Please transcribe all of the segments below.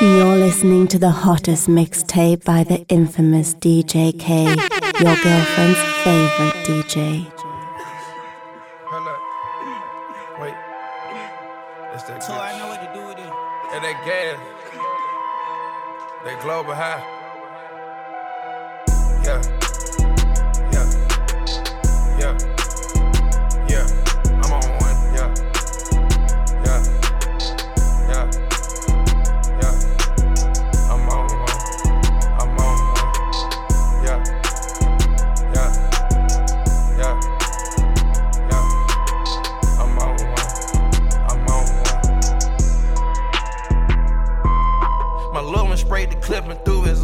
You're listening to the hottest mixtape by the infamous DJ K, your girlfriend's favorite DJ. Hold up. Wait. That's that So I know what to do with it. That that gas. That global high. Yeah. Yeah.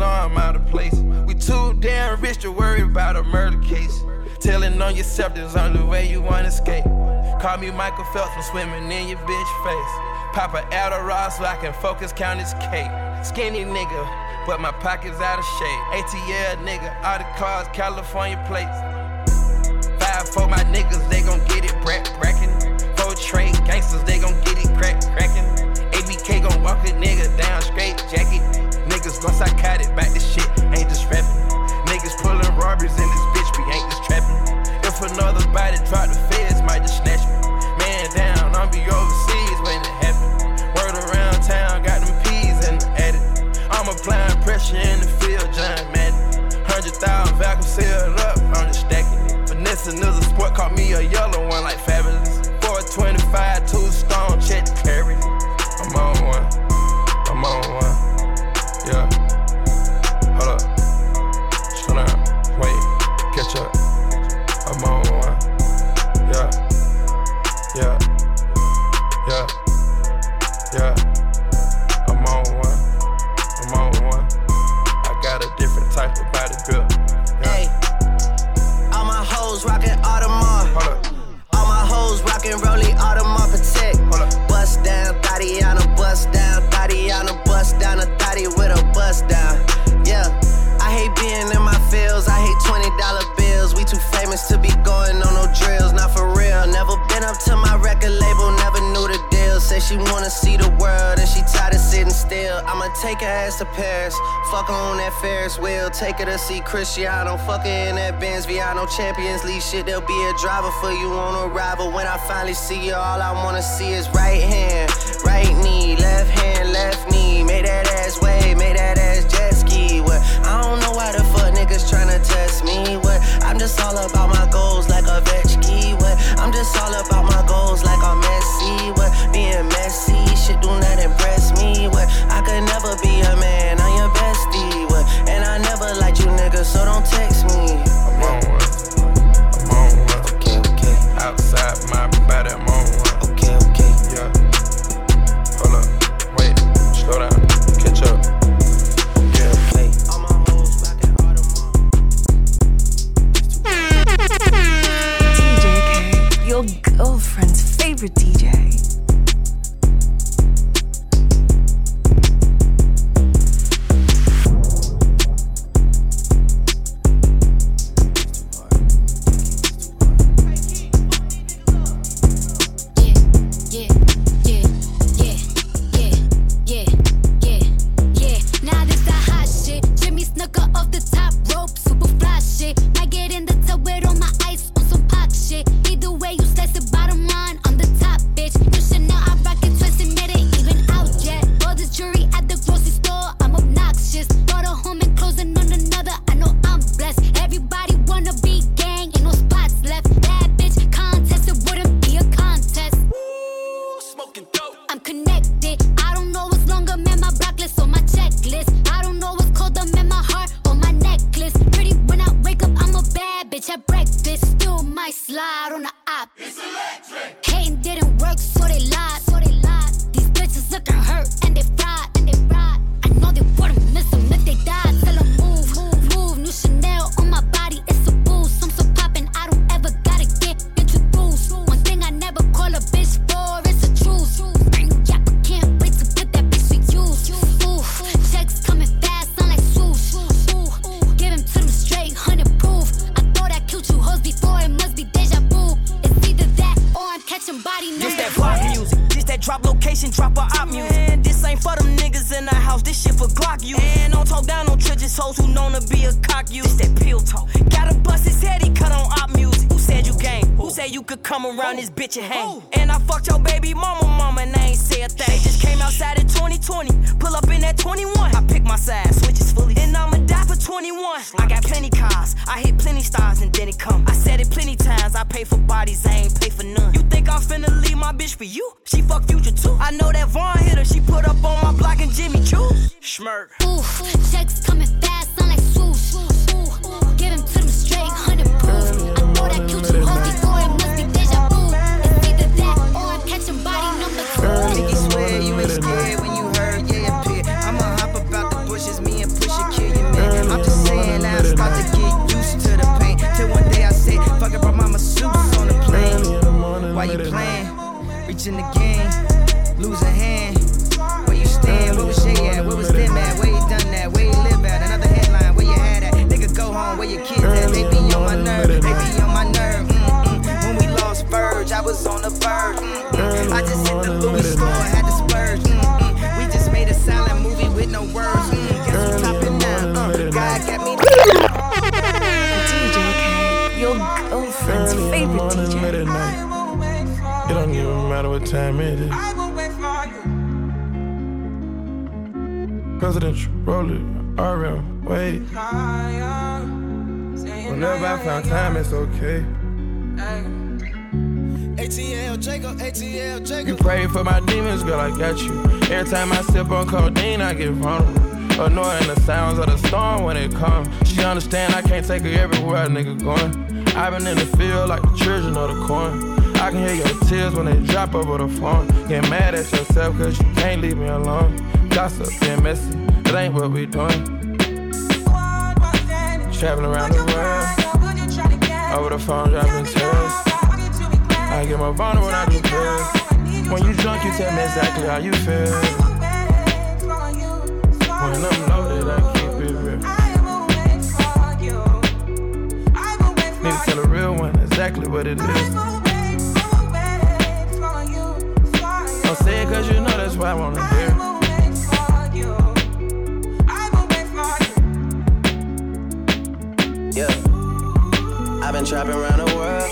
His arm out of place. We too damn rich to worry about a murder case. Telling on yourself there's only way you wanna escape. Call me Michael Phelps from swimming in your bitch face. Pop a Adderall so I can focus, count his cake. Skinny nigga, but my pockets out of shape. ATL nigga, all the cars, California plates. Five for my niggas, they gon' get it brack brackin'. Four trade gangsters, they gon' get it crack crackin'. ABK gon' walk a nigga down straight jacket. Niggas gon' psychotic back this shit, ain't just rapping. Niggas pullin' robberies in this bitch, we ain't just trapping. If another body drop the feds, might just snatch me. Man down, I'm be overseas when it happen. Word around town, got them peas in the attic. I'm applying pressure in the field, John Madden. Hundred thousand vacuum sealed up, I'm just stacking it. Vanessa is a sport, caught me a yellow she wanna see the world and she tired of sitting still. I'ma take her ass to Paris. Fuck her on that Ferris wheel. Take her to see Cristiano. Fuck her in that Benz Viano Champions League shit. There'll be a driver for you on arrival. When I finally see you, all I wanna see is right hand, right knee, left hand, left knee. Make that ass wave, make that ass jet ski. What? I don't know why the fuck niggas tryna test me. What? I'm just all about my goals like a Vetchki. What? I'm just all about my goals like I'm Messi. What? Be a man, I'm your bestie. What? And I never liked you niggas, so don't text me. I'm on one. I'm on one. Okay, okay, Outside my I ain't pay for none. You think I'm finna leave my bitch for you? She fuck future too. I know that Vaughn hit her, she put up on my block and Jimmy Choo. Schmirk. Ooh, checks coming even matter what time it is. Presidential, roll it, RM, wait. Whenever I find time, it's okay. ATL Jacob, ATL Jacob. You pray for my demons, girl, I got you. Every time I sip on codeine, I get vulnerable. Annoying the sounds of the storm when it comes. She understand I can't take her everywhere a nigga going. I've been in the field like the children of the corn. I can hear your tears when they drop over the phone. Get mad at yourself cause you can't leave me alone. Gossip being messy, it ain't what we doing. Traveling around the world, over the phone dropping tears. I get more vulnerable when I do pills. When you drunk, you tell me exactly how you feel. When I'm loaded, I keep it real. Need to tell a real one exactly what it is. Don't say it cause you know that's why I wanna hear. Yeah. I've been trapping around the world.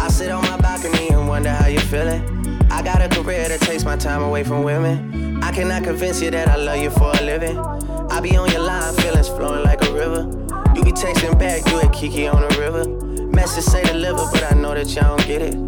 I sit on my balcony and wonder how you're feeling. I got a career that takes my time away from women. I cannot convince you that I love you for a living. I be on your line, feelings flowing like a river. You be texting back, you and Kiki on the river. Message say deliver, but I know that y'all don't get it.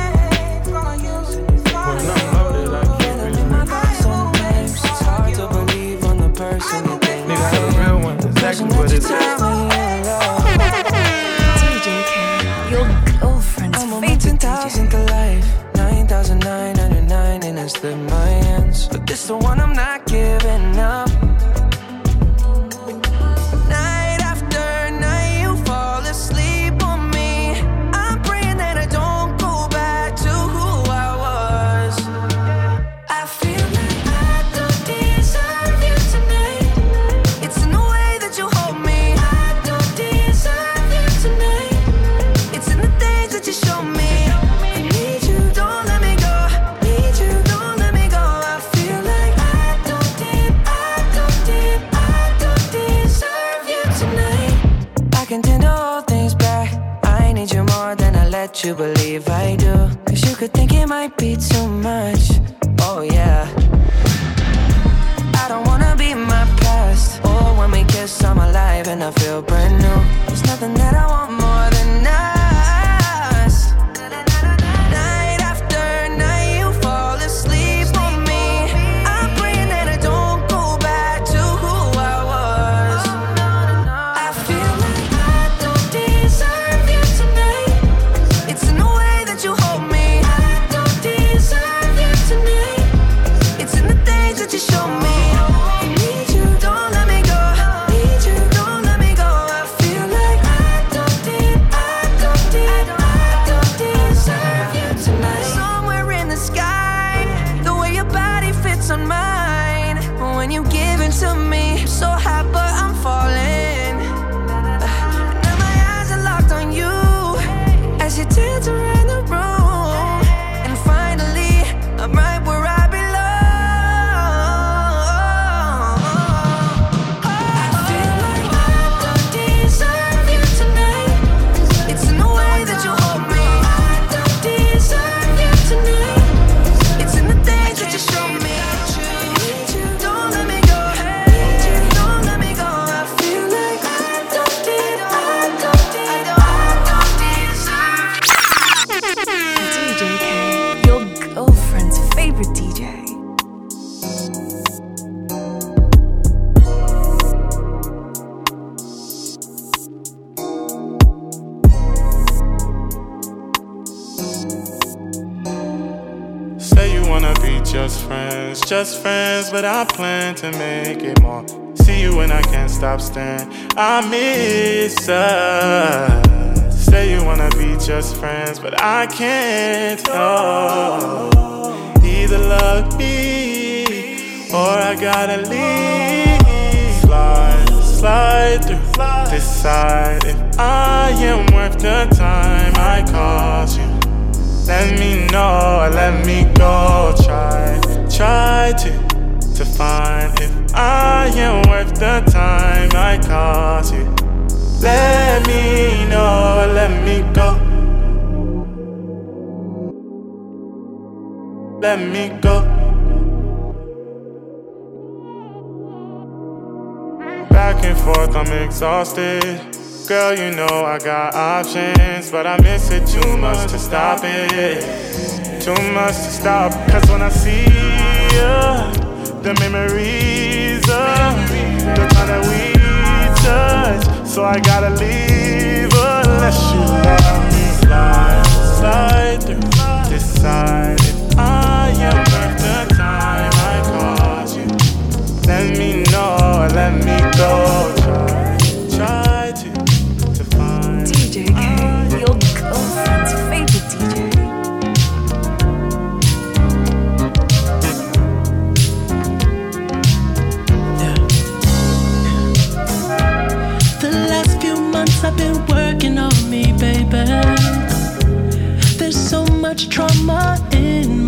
Real one, exactly what it is. DJ K, your girlfriend's I'm on my favorite 10,000 life, 9,999 and I slip my hands. But this the one I'm not giving up. You believe I do. Cause you could think it might be too much. Oh yeah. I don't wanna be my past. Or when we kiss, I'm alive and I feel brand new. There's nothing that I want more than us. Just friends, but I plan to make it more. See you when I can't stop staring. I miss us. Say you wanna be just friends, but I can't. Oh, either love me or I gotta leave. Slide, slide through, decide if I am worth the time I cost you. Let me know, let me go. Try, try to, to find if I am worth the time I cost you. Let me know, let me go. Let me go. Back and forth, I'm exhausted. Girl, you know I got options, but I miss it too much to stop it. Too much to stop, cause when I see you, the memories of the time that we touch. So I gotta leave unless you love me. Slide, slide through, decide if I am worth the time I cause you. Let me know, let me go. Much trauma in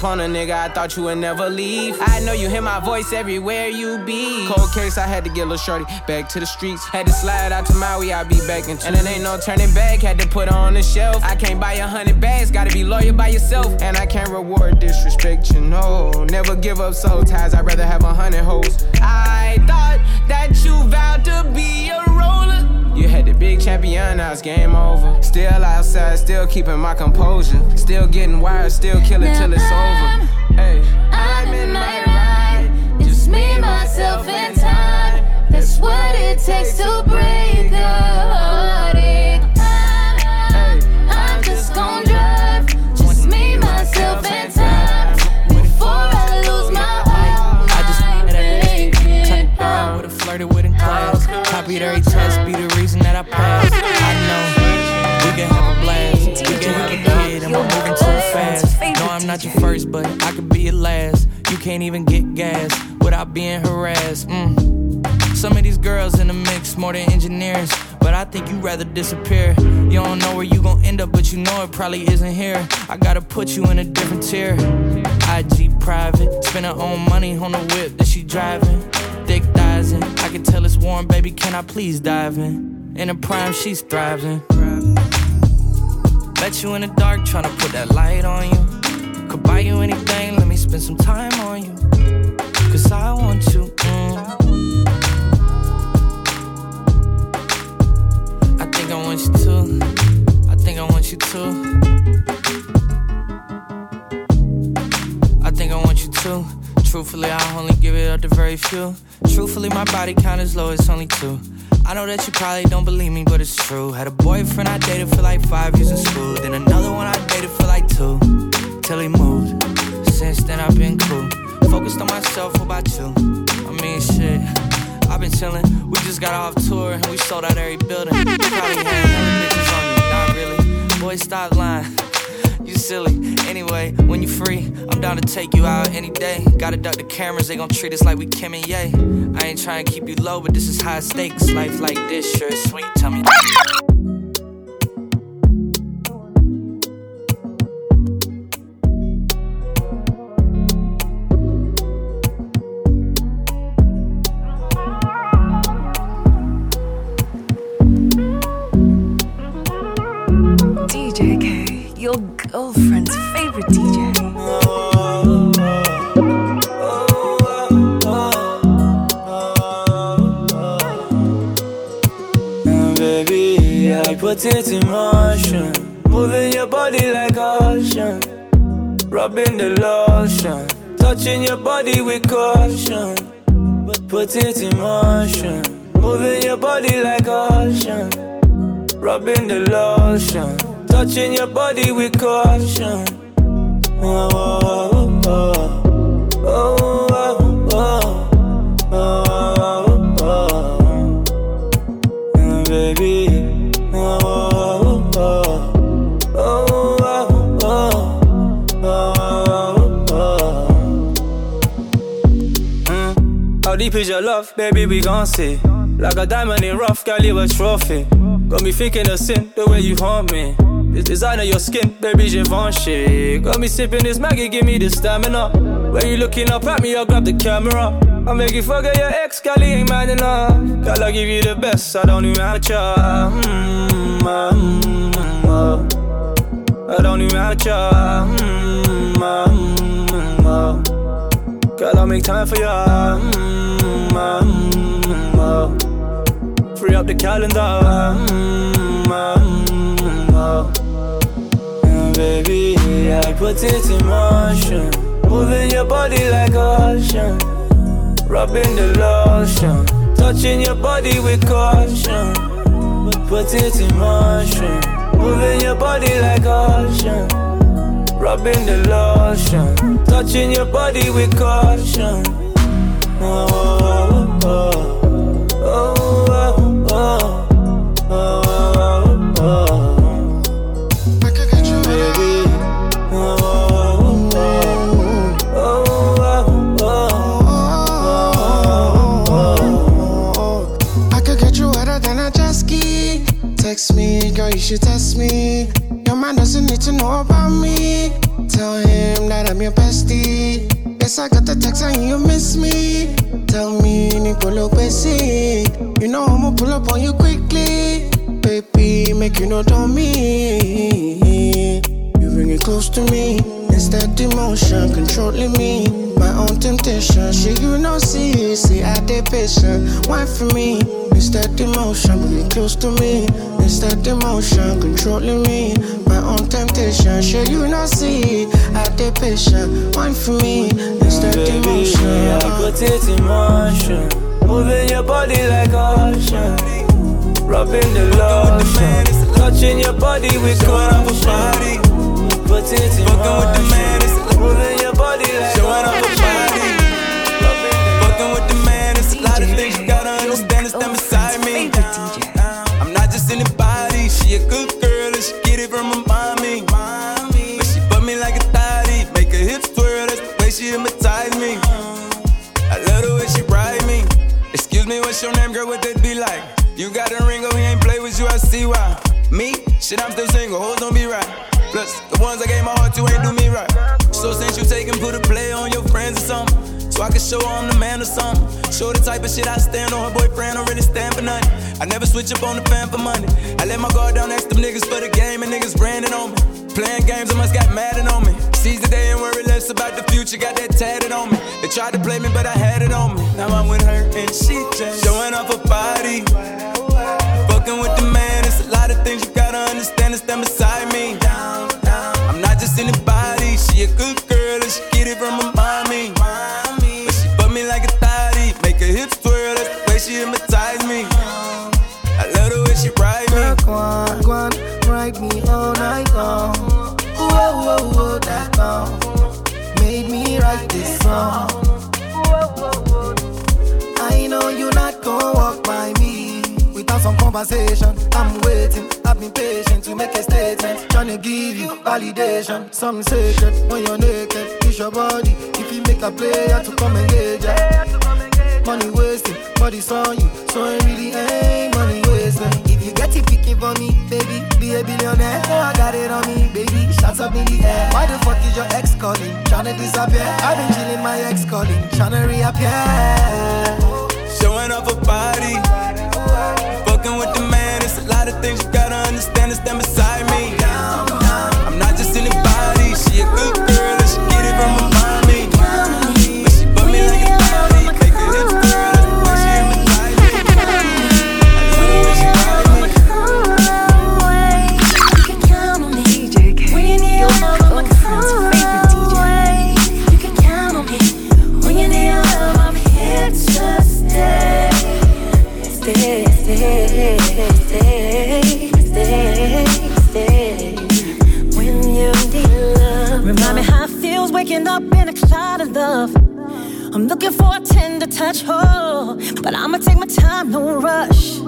up on a nigga, I thought you would never leave. I know you hear my voice everywhere you be. Cold case, I had to get a little shorty back to the streets. Had to slide out to Maui, I'll be back in And it ain't no turning back, had to put her on the shelf. I can't buy a hundred bags, gotta be loyal by yourself. And I can't reward disrespect, you know. Never give up soul ties, I'd rather have a hundred hoes. I thought that you vowed to be a roller. You had the big champion, now it's game over. Still outside, still keeping my composure. Still getting wired, still killing till it's over. Hey, I'm in my ride. Just me, myself, and time. That's what it takes to break a not your first, but I could be your last. You can't even get gas without being harassed. Mm. Some of these girls in the mix more than engineers, but I think you rather disappear. You don't know where you gon' end up, but you know it probably isn't here. I gotta put you in a different tier. IG private, spend her own money on the whip that she driving. Thick thighs in, I can tell it's warm, baby. Can I please dive in? In the prime, she's thriving. Bet you in the dark, tryna put that light on you. Could buy you anything, let me spend some time on you. Cause I want you. mm. I think I want you to. I think I want you to. I think I want you to. Truthfully, I only give it up to very few. Truthfully, my body count is low, it's only two. I know that you probably don't believe me, but it's true. Had a boyfriend I dated for like five years in school. Then another one I dated for like two. Till he moved. Since then, I've been cool. Focused on myself, what about you? I mean, shit. I've been chillin'. We just got off tour and we sold out every building. You probably had bitches on you, not really. Boy, stop lying. You silly. Anyway, when you free, I'm down to take you out any day. Gotta duck the cameras, they gon' treat us like we Kim and Ye. I ain't trying to keep you low, but this is high stakes. Life like this, sure sweet. Tell me. Your girlfriend's favorite DJ. Baby, put it in motion. Moving your body like ocean. Rubbing the lotion. Touching your body with caution. But put it in motion. Moving your body like ocean. rubbing the lotion, touching your body with caution. Oh, oh, oh, oh, oh, oh, oh, oh, oh. Baby. Oh, oh, oh, oh, oh, oh, oh, oh. Mm. How deep is your love, baby? We gon' see. Like a diamond in rough, girl, you a trophy. Got me thinking of sin, the way you haunt me. This design of your skin, baby, Givenchy. Got me sipping this Maggie, give me the stamina. When you looking up at me, I'll grab the camera. I'll make you forget your ex, girl, ain't mad enough. Girl, I give you the best, I don't even to try. Mm, uh, mm, uh. I don't even to try. Mm, uh, mm, uh. Girl, I'll make time for you. Mm, uh, mm, uh. Free up the calendar. Mm, mm, oh. Baby, I put it in motion. Moving your body like ocean. Rubbing the lotion. Touching your body with caution. Put it in motion. Moving your body like ocean. Rubbing the lotion. Touching your body with caution. Oh, oh, oh. Oh, oh, oh, oh, should test me. Your man doesn't need to know about me. Tell him that I'm your bestie. Yes, I got the text and you miss me. Tell me, Nicolo Bessie. You know I'ma pull up on you quickly. Baby, make you know on me. You bring it close to me. Instead, emotion controlling me. My own temptation. Shit, you know, see, see, I did patient. Why for me? Instead, emotion, bring it close to me. Instead, emotion controlling me. My own temptation. Shit, you know, see, I did patient. Why for me? Instead, Baby, emotion. I put it in motion. Moving your body like ocean. Rubbing the lotion. Touching your body with attention. Fucking with the man, it's a your body. Like Showing. Show I'm the man or something. Show the type of shit I stand on. Her boyfriend don't really stand for nothing. I never switch up on the fan for money. I let my guard down next to them niggas for the game and niggas branding on me. Playing games, I must got mad on me. Seize the day and worry less about the future. Got that tatted on me. They tried to play me, but I had it on me. Now I'm with her and she just showing off her body. Fucking with the man, it's a lot of things you gotta understand. It's them beside me. I'm not just anybody. She a good girl and she get it from her I know you're not gonna walk by me without some conversation. I'm waiting, I've been patient to make a statement. Tryna give you validation, some secret when you're naked. It's your body, if you make a player to come engage ya. Money wasted, body's on you, so it really ain't money wasted. Get it picking for me, baby, be a billionaire. Oh, I got it on me, baby. Shots up in the air. Why the fuck is your ex calling? Tryna disappear. I've been chilling, my ex calling, tryna reappear. Showing off her body. Fucking with the man, it's a lot of things you gotta understand. It's them beside waking up in a cloud of love. I'm looking for a tender touch, oh, but I'ma take my time, no rush.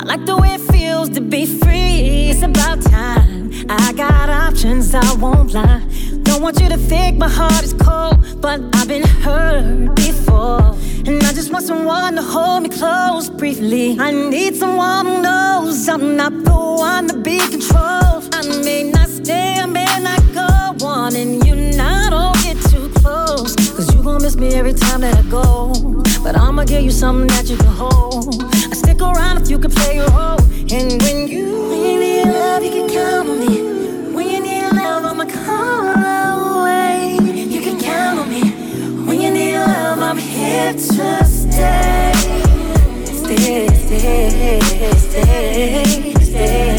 I like the way it feels to be free. It's about time. I got options, I won't lie. Don't want you to think my heart is cold, but I've been hurt before. And I just want someone to hold me close briefly. I need someone who knows I'm not the one to be controlled. I may not stay, I may not go on, and you now don't miss me every time that I go. But I'ma give you something that you can hold. I stick around if you can play your role. And when you, when you need love, you can count on me. When you need love, I'ma come away. You can count on me. When you need love, I'm here to stay. Stay, stay, stay, stay,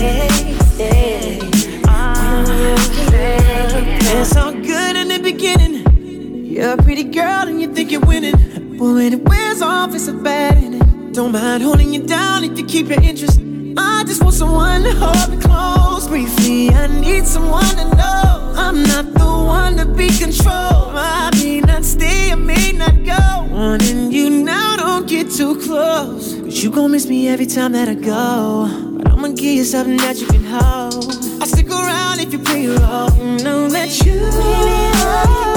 You're a pretty girl and you think you're winning. But when it wears off, it's a bad ending. Don't mind holding you down if you keep your interest. I just want someone to hold me close briefly. I need someone to know I'm not the one to be controlled. I may not stay, I may not go. Wanting you now, don't get too close. Cause you gon' miss me every time that I go. But I'ma give you something that you can hold. I'll stick around if you play your role. Know that you. When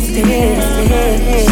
stay. Stay,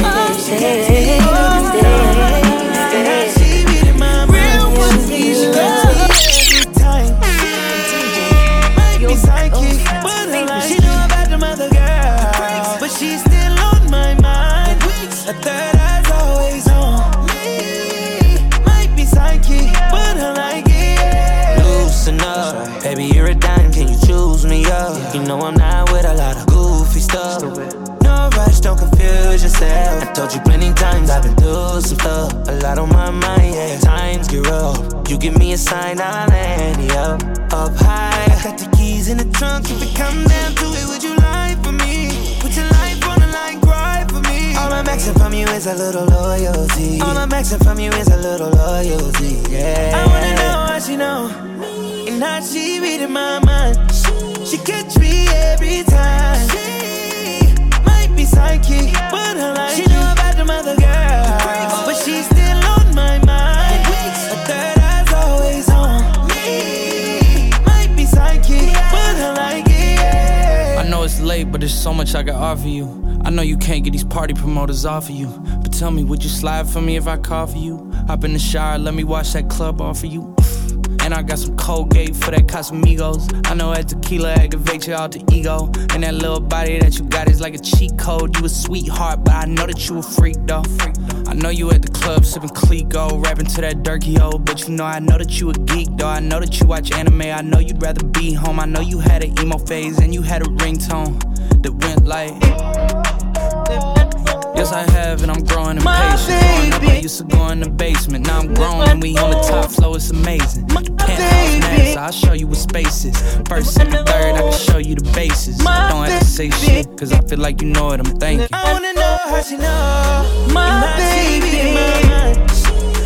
told you plenty times I've been through some stuff. A lot on my mind, yeah. Times get rough. You give me a sign, I'll land you up, up high. I got the keys in the trunk. If it come down to it, would you lie for me? Put your life on the line, cry for me. All I'm asking from you is a little loyalty. All I'm asking from you is a little loyalty, yeah. I wanna know how she know, and how she reading my mind. She catch me every time. She psychic, but I like She know about the mother girl, but she's still on my mind. A third eye's always on me. Might be psychic, but I like it. yeah. I know it's late, but there's so much I can offer you. I know you can't get these party promoters off of you. But tell me, would you slide for me if I call for you? Hop in the shower, let me watch that club off of you. And I got some Colgate for that Casamigos. I know that tequila activates your alter ego. And that little body that you got is like a cheat code. You a sweetheart, but I know that you a freak though. I know you at the club sipping Clicquot, rapping to that Durkee O. But you know I know that you a geek though. I know that you watch anime. I know you'd rather be home. I know you had an emo phase and you had a ringtone that went like. Yes, I have, and I'm growing impatient. Growing up, I used to go in the basement. Now I'm grown, and we on the top floor. It's amazing. Penthouse max, I'll show you what space is. First, second, third, I can show you the bases. Don't have to say shit, cause I feel like you know what I'm thinking. I wanna know how she know my baby. My mind.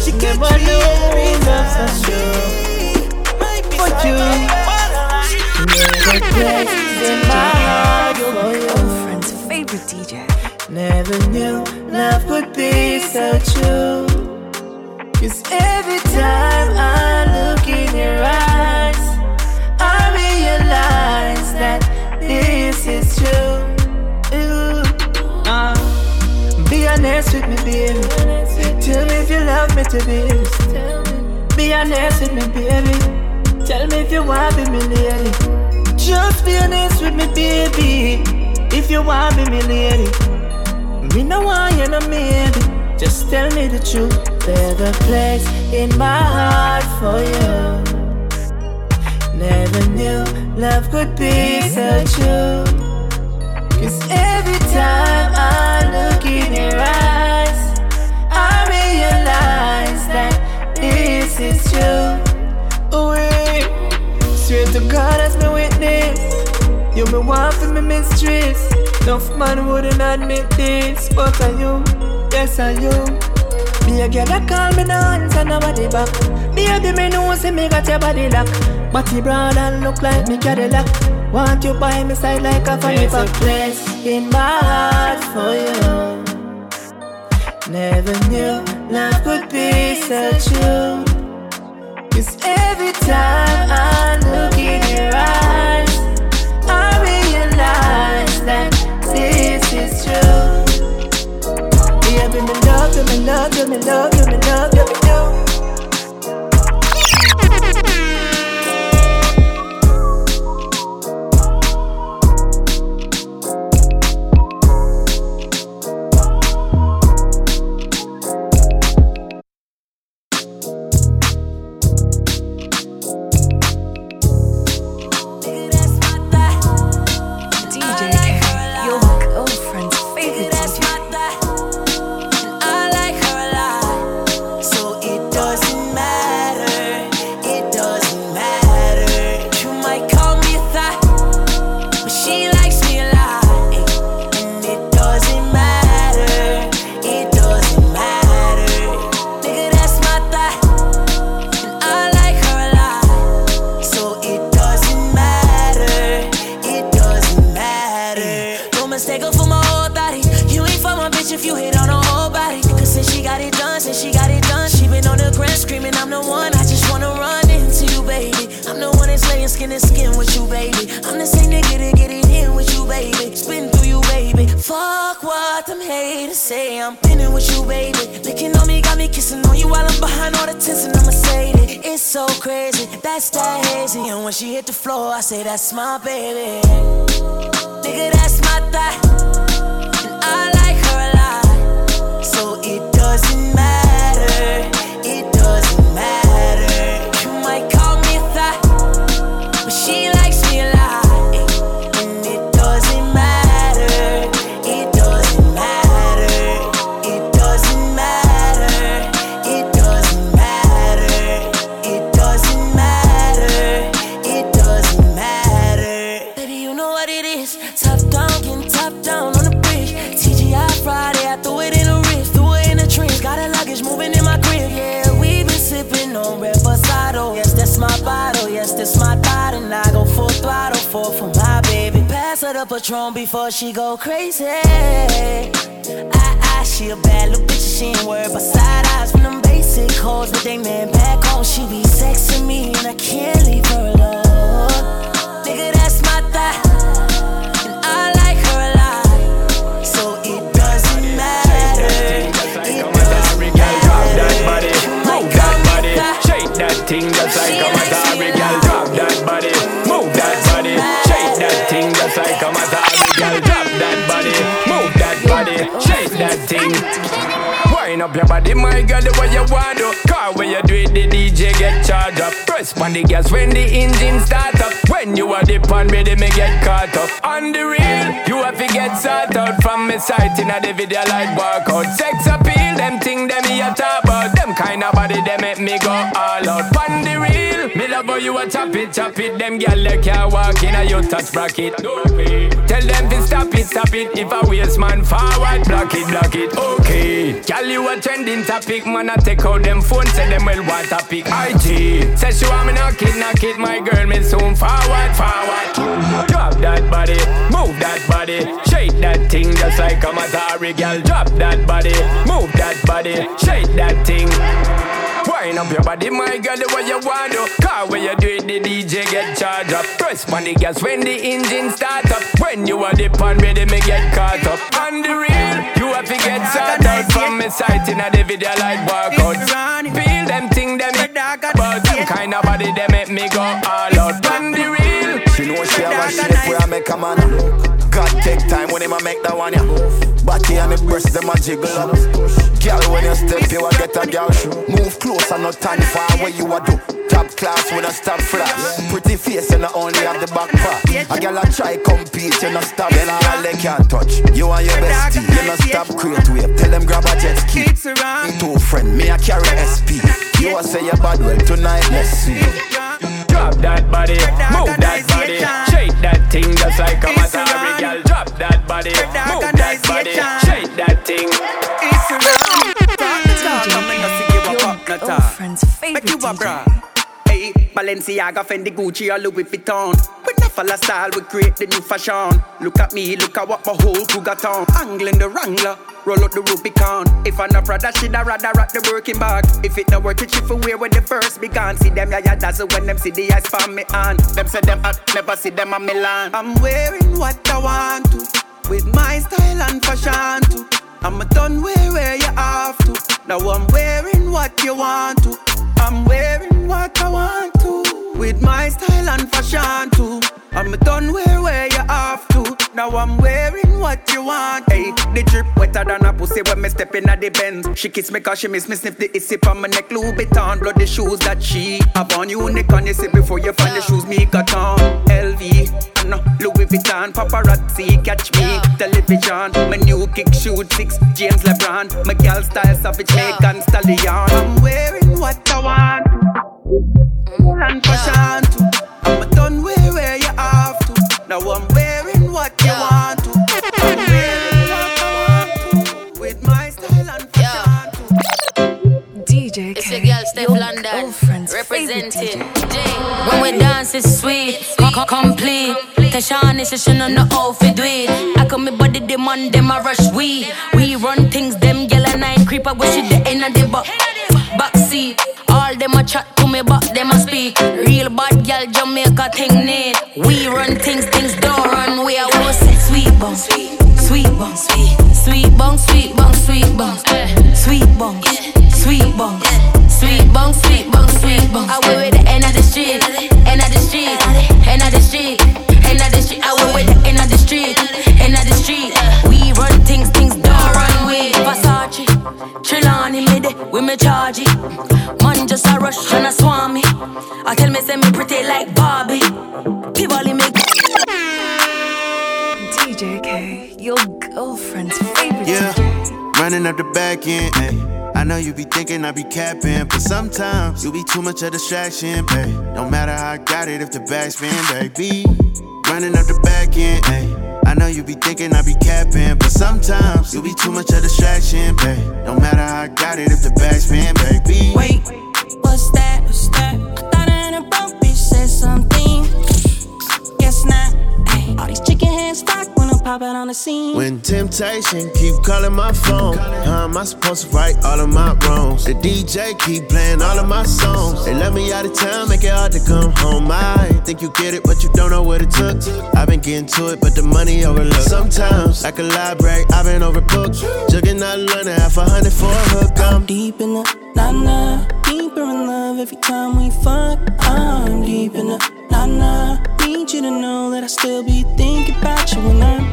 She can me every time. Might be For you. Never place in my heart for you. Girlfriend's favorite DJ. Never knew love could be so true. Cause every time I look in your eyes, I realize that this is true. Uh, be honest with me, baby. Tell me if you love me to be. Be honest with me, baby. Tell me if you want me, my lady. Just be honest with me, baby. If you want me, my lady. Me no want you no maybe. Just tell me the truth. There's a place in my heart for you. Never knew love could be so true. Cause every time I look in your eyes, I realize that this is true. Oh, wait. Swear to God as my witness. You me want for me mistress. Enough man wouldn't admit this, but I you, yes I you. Be a girl that call me no answer nobody back. Baby, me know see me got your body lock. Body broad and look like me Cadillac. Want you by my side like a funny There's a place in my heart for you. Never knew love could be so true. Cause every time I look in your eyes, you, me love you, me love you, me love before she go crazy. Up. The gas when the engine start up. When you are pan ready, me get caught up. On the real, you have to get sought out from me sight in a the video like workout. Sex appeal, them thing them me a talk about. Them kind of body, they make me go all out. On the real, me love how you a chop it, chop it. Them gyal they can't walk in a you touch bracket. Tell them to stop it, stop it. If a waste man forward, block it, block it. Okay, gyal you a trending topic, man. I take out them phone, say them well want a pick. IG, say she want me knock it, knock it. My girl, me soon forward, forward. Drop that body, move that body, shake that thing just like a Matari girl. Drop that body, move that body, shake that thing. Wind up your body, my girl, the way you want to. Car where you do it, the DJ get charged up. Press on the gas when the engine start up. When you are the pan ready, me get caught up. On the real, you have to get sorted out from me sight in a the video like workout. Feel them thing, them but them kind of body, they make me go all out. On the real, She have a shape where I make a man God take time when him a make that one ya Body and the breast them a jiggle. Up Girl when you step you a get a girl shoe. Move close and not time far where you a do. Top class when I stop flash Pretty face and not only have the back part. A girl a try compete you not stop. Then all they can't touch. You and your bestie You not stop. Create wave Tell them grab a jet ski. Two friend me a carry SP You a say you bad well tonight let's see Drop that body, move that body. Shake that thing just like a Matari girl. Drop that body, move that body. Shake that thing. It's I'm gonna you a pop, not talk. Make you a bra. Hey, Balenciaga, Fendi, Gucci, or Louis Vuitton. With no fella style, we create the new fashion. Look at me, look at what my whole crew got on. Angling the Wrangler, roll out the Rubicon. If I'm not Prada, she'd rather rock the Birkin bag. If it not worth it, she for wear when the first began. See them, yeah, yeah, dazzle when them see the eyes from me on. Them say them hot, never see them a Milan. I'm wearing what I want to, with my style and fashion too. I'm done wear where you have to. Now I'm wearing what you want to. I'm wearing what I want to. With my style and fashion too. I'm done wear where you have to. Now I'm wearing what you want. Hey, the drip wetter than a pussy when me step in at the Benz. She kiss me cause she miss me sniff the issy from my neck. Louis Vuitton, bloody shoes that she have on. Unique on you see before you find the shoes me got on. LV, I know Louis Vuitton, paparazzi catch me. Television, my new kick shoot six. James LeBron, my gal style savage, Megan Stallion. I'm wearing what I want. And fashion too. I'm done wear where you have to. Now I'm wearing what you want to. I'm wearing what I want to. With my style and fashion too. DJ It's your girl Stefflon Don representing. When we dance, it's sweet, co- co- complete. Tashawn is session on the outfit do it. I come me body demand them a rush we. We run things them yellow night creep. I wish it the end of the back back seat. All them a chat to me, but them a speak. Real bad gal Jamaica thing need. We run things, things don't run. We are we say sweet bong, sweet, sweet bong, sweet, sweet bong, sweet bong, sweet bong, sweet bong, sweet bong, sweet bong, sweet bong, sweet bong. I went with the end of the street, end of the street, end of the street, end of the street. I went with the end of the street, end of the street. We run things, things don't run. We Versace, Trelawney me de, we me charge it. Man just a rush and a swami. I tell me say me pretty like Barbie. Tivoli me. DJ K, your girlfriend's favorite Yeah, DJ. running up the back end. Ay. I know you be thinking I be capping, but sometimes you be too much of distraction, babe. No matter how I got it if the backspin, baby. Running up the back end. Ay. I know you be thinking I be capping, but sometimes you be too much of distraction, babe. No matter how I got it if the backspin, baby. Wait, what's that? What's that? I thought I a broke bitch said something. Guess not. Ay, all these chicken heads stock when I'm popping on the scene. When temptation keep calling my phone, how am I supposed to right all of my wrongs? The DJ keep playing all of my songs. They let me out of town, make it hard to come home. I think you get it, but you don't know what it took. I've been getting to it, but the money overlooked. Sometimes, like a library, I've been overbooked. Jugging out London, half a hundred for a hook. I'm deep in the nah nah, deeper in love every time we fuck. I'm deep in the nah nah. Need you to know that I still be thinking about you when I'm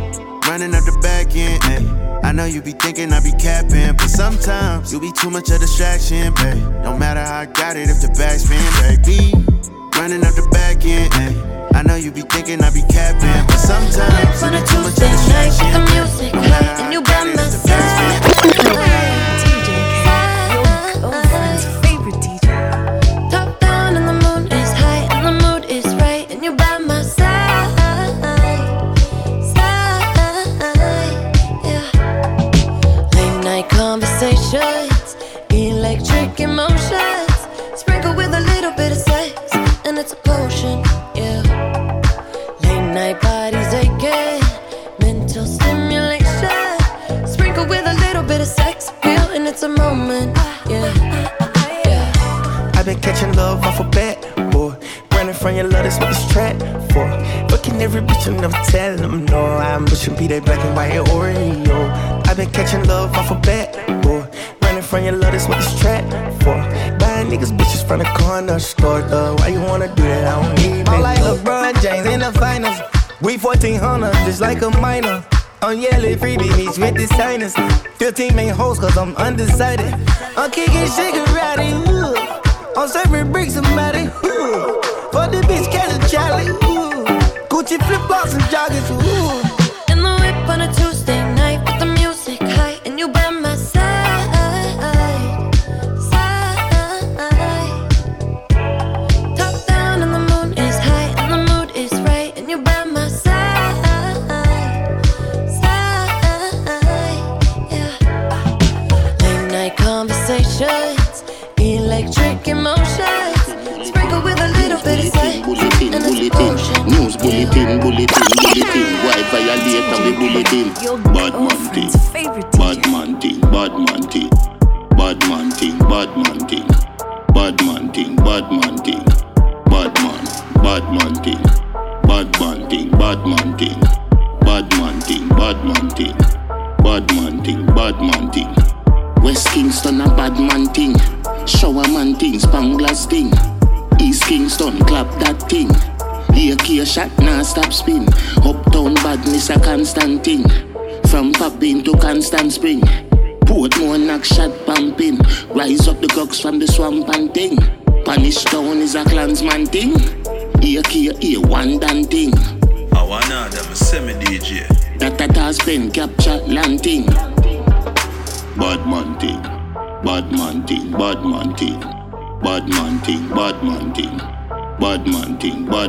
running up the back end. Ay. I know you be thinking I be capping, but sometimes you be too much of distraction, babe. No matter how I got it if the backspin, baby. Running up the back end. Ay. I know you be thinking I be capping, but sometimes you be too much of distraction. the music and you by my side. DJ be that black and white Oreo. I've been catching love off a bat, boy. Running from your love, that's what this trap for. Buying niggas bitches from the corner store, though. Why you wanna do that? I don't need I'm like LeBron James in the finals. We 1400, just like a minor. I'm yelling freebie meets with the signers. 15 main hoes, cause I'm undecided. I'm kicking Shigarati, ooh. I'm serving bricks somebody, ooh. For the bitch, catch a Charlie, ooh. Gucci flip flops and joggers, ooh.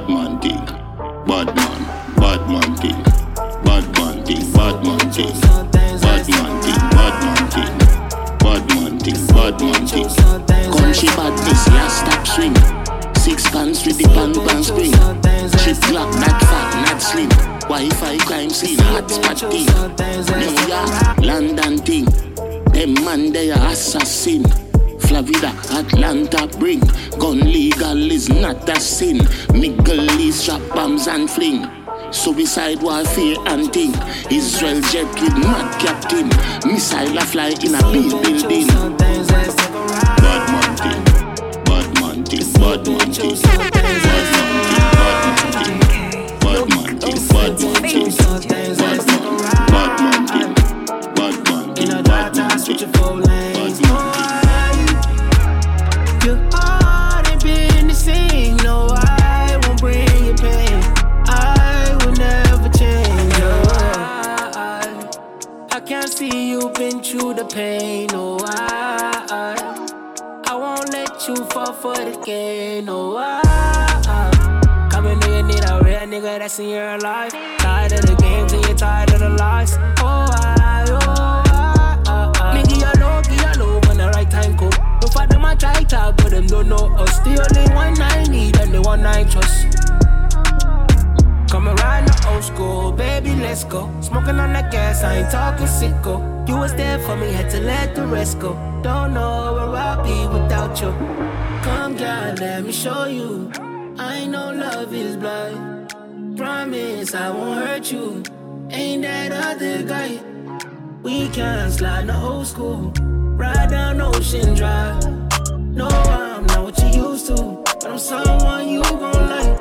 Bad man thing. Bad man. Bad man thing. Bad man thing. Bad man thing. Bad man thing. Bad man thing. Bad man thing. Bad man thing. Country badness last stop swing. Six pants with the pan pan spring. Chip glock not fat not slim. Wi-Fi crime scene hot spot thing. New York, London thing. Them man they are assassin. Florida, Atlanta bring Gun legal is not a sin. Middle East drop bombs and fling. Suicide warfare and thing Israel jet with mad captain. Missile a fly in a big building. Bad man thing Bad man thing Bad man thing game. No, I, coming to you need a real nigga that's in your life. Tired of the games and you're tired of the lies. Oh, I, oh, I, I, I. Nigga, you know, you know when the right time come. No for them I try talk, but them don't know us. The only one I need and the one I trust. Come ride the old school, baby, let's go. Smoking on that gas, I ain't talking sicko. You was there for me, had to let the rest go. Don't know where I'll be without you. Come, girl, let me show you. I know love is blind. Promise I won't hurt you. Ain't that other guy? We can slide the old school. Ride down Ocean Drive. No, I'm not what you used to, but I'm someone you gon' like.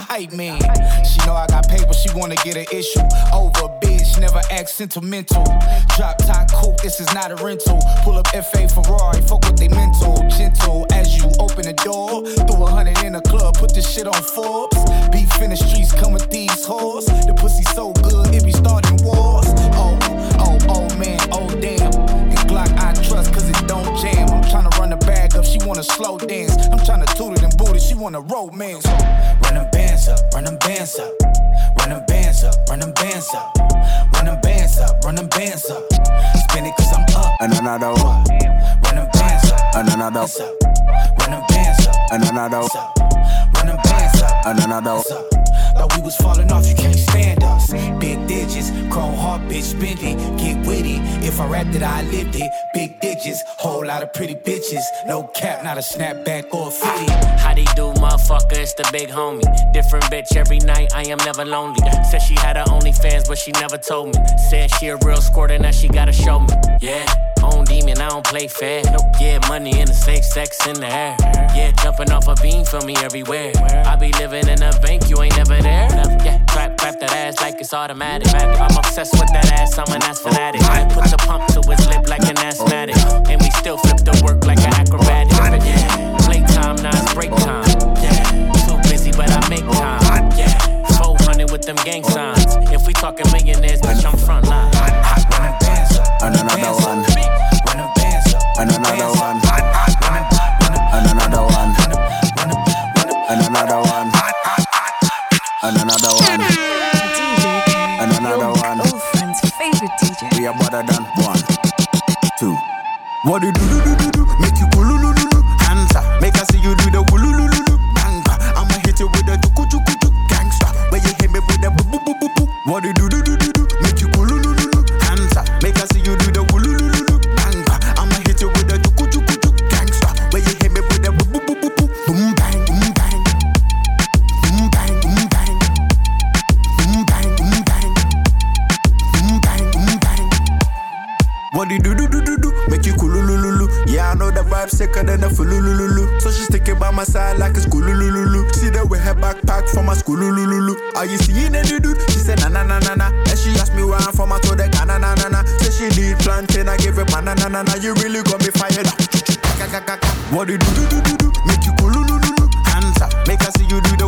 Hype man. She know I got paper, she wanna get an issue. Over bitch, never act sentimental. Drop top coupe, this is not a rental. Pull up FA Ferrari, fuck with they mental. Gentle as you open the door. Threw a hundred in the club, put this shit on Forbes. Beef in the streets, come with these hoes. The pussy so good, it be starting wars. Oh, oh, oh man, oh damn. And Glock I trust cause it don't jam. I'm tryna run the bag up, she wanna slow dance. I'm tryna toot it she wanna romance. Run them bands up, run them bands up. Run them bands up, run them bands up. Run them bands up, run them bands up. Spin it cause I'm up. And another one. Run them bands up. And another Run them bands up. And another Run them bands up. And another Thought we was falling off, you can't stand us. Big digits, chrome heart, bitch, spend it, get witty. If I rapped it, I lived it. Big digits, whole lot of pretty bitches. No cap, not a snapback or a fitty. How they do, motherfucker? It's the big homie. Different bitch every night. I am never lonely. Said she had her OnlyFans, but she never told me. Said she a real squirt and that she gotta show me. Yeah. Own demon, I don't play fair. Yeah, money in the safe, sex in the air. Yeah, jumping off a beam for me everywhere. I be living in a bank, you ain't never there. Yeah, clap, clap that ass like it's automatic. I'm obsessed with that ass, I'm an ass fanatic. I put the pump to his lip like an asthmatic. And we still flip the work like an acrobatic. Yeah, playtime, now it's break time. Yeah, too busy, but I make time. Yeah, 400 with them gang signs. If we talking millionaires, bitch, I'm front line. And another one. And another one. And another one. And another one. And another one. And another one. Girlfriend's favorite DJ. We are better than one, two. What do you do do do do do? Make you vibe sicker than the fulululu. So she sticking by my side like a schoolululu. See that with her backpack from my schoolululu. Are you seeing any dude? She said na na na na na. And she asked me where I'm from. I told her Ghana na na na. Say she need plantain. I give her banana na na. You really got me fired up. What do you do do do do do? Make you cool lulu. Hands up. Make I see you do the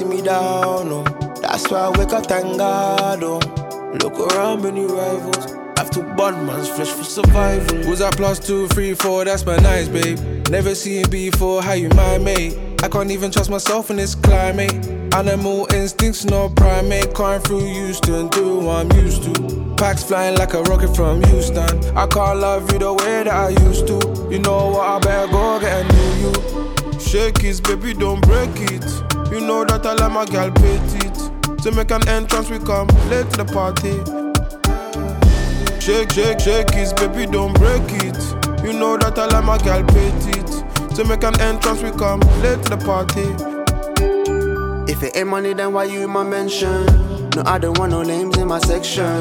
see me down, oh. That's why I wake up, thank God, oh. Look around, many rivals. Have to bond man's flesh for survival. Who's that plus two, three, four? That's my nice, babe. Never seen before, how you my mate? I can't even trust myself in this climate. Animal instincts, no primate. Crying through Houston, do what I'm used to. Packs flying like a rocket from Houston. I can't love you the way that I used to. You know what? I better go get a new you. Shake it, baby, don't break it. You know that I like my girl petite. To make an entrance, we come late to the party. Shake, shake, shake it, baby, don't break it. You know that I like my girl petite. To make an entrance, we come late to the party. If it ain't money, then why you in my mention? No, I don't want no names in my section.